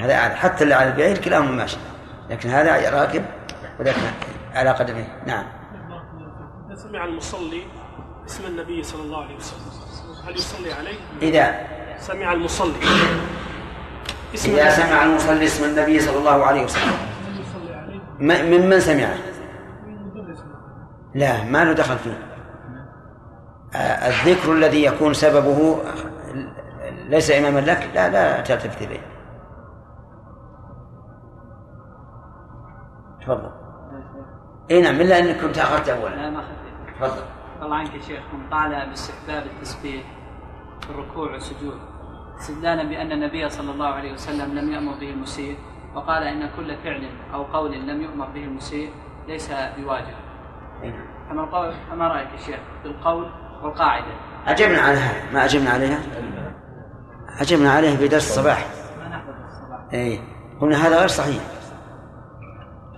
هذا أعلى حتى اللي على البعير كلاهما ماشي لكن هذا راكب وذاك على قدمه نعم. إذا سمع المصلي اسم النبي صلى الله عليه وسلم. هل يصلي عليه؟ إذا سمع المصلي. اسم إذا النبي- سمع المصلي اسم النبي صلى الله عليه وسلم. ممن سمعه لا ما له دخل فيه. آه، الذكر الذي يكون سببه ليس إماما لك؟ لا لا تلتفت إليه. تفضل. اي نعم إلا أنك كنت أخذت اولا. لا ما أخذت. تفضل. الله عنك يا شيخ من قال باستحباب التسبيح في الركوع والسجود. استدلالا بأن النبي صلى الله عليه وسلم لم يأمر به المسيء وقال إن كل فعل أو قول لم يؤمر به المسيء ليس بواجب. فما القول فما رأيك يا شيخ بالقول والقاعدة؟ أجبنا على هذا. ما أجبنا عليها؟ أجبنا عليها في درس الصباح. ما نحفظ الصباح. اي قلنا هذا غير صحيح.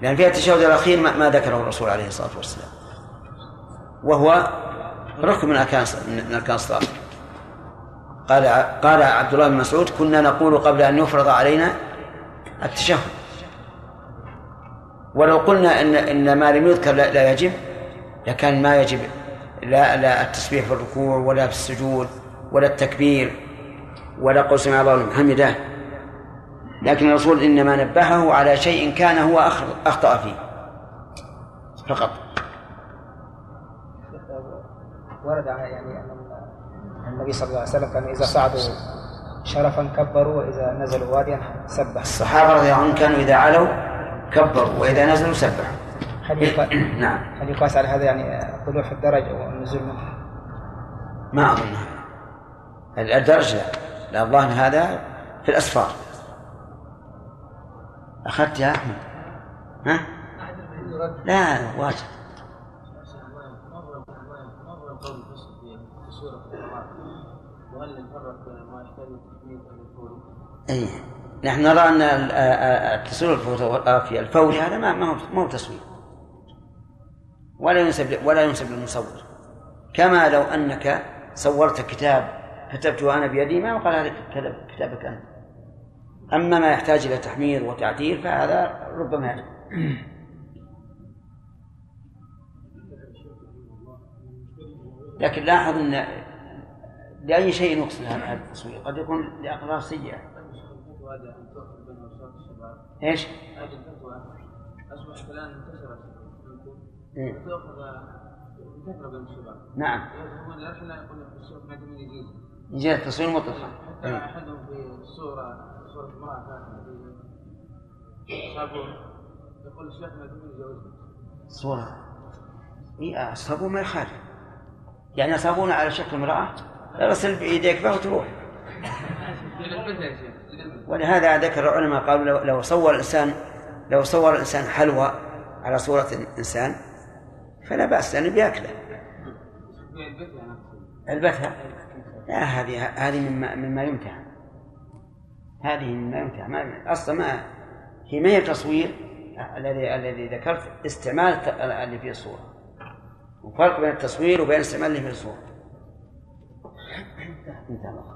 لأن فيها التشهد الأخير ما, ذكره الرسول عليه الصلاة والسلام. وهو ركن من اركان من أركان الصلاة. قال قال عبد الله بن مسعود كنا نقول قبل أن يفرض علينا التشهد. ولو قلنا ان إن ما لم يذكر لا, لا يجب لكان ما يجب. لا لا التسبيح في الركوع ولا في السجود ولا التكبير ولا قول سمع الله حمده. لكن الرسول إنما نبهه على شيء كان هو أخطأ فيه. فقط. ورد يعني ان النبي صلى الله عليه وسلم كان إذا صعدوا شرفا كبروا وإذا نزلوا واديا سبح الصحابة رضي الله عنهم كانوا إذا علوا كبروا وإذا نزلوا سبحوا. هل نعم. هل يقاس على هذا يعني طلوع في الدرج أو النزول منه؟ ما أظن. الدرجة لا الظاهر هذا في الأسفار. اخذت يا أحمد. ها؟ لا واجب. اي نحن نرى أن التصوير الفوتوغرافي الفوري هذا ما هو تصوير. ولا ينسب ولا ينسب للمصور. كما لو أنك صورت كتاب كتبته أنا بيدي ما يقال هذا كتابك أنت. أما ما يحتاج إلى تحمير وتعديل فهذا ربما يحتاج لكن لاحظ أن لأي شيء يقصد هذا التصوير؟ قد يكون لأقرار سيئة. إيش؟ اصبحت الان انتشرت إيه. بين الشباب نعم. يقول الشيخ ما يجي التصوير مطلقا. حتى أحدهم في الصورة فاتنه في صابون يقول الشيخ ما من يجوزها صورة اي الصابون ما يخالف. يعني صابون على شكل امرأة؟ اغسل بيديك بها وتروح. ولهذا ذكر العلماء قالوا لو, لو صور الانسان لو صور الإنسان حلوى على صورة انسان فلا بأس لأنه بيأكله. البتها لا هذه هذه مما مما يمتع هذه ما ينفع ما أصلا ما هي ما هي تصوير الذي الذي ذكرت استعمال اللي فيه الصورة. وفرق بين التصوير وبين استعمال اللي فيه الصورة. انتهى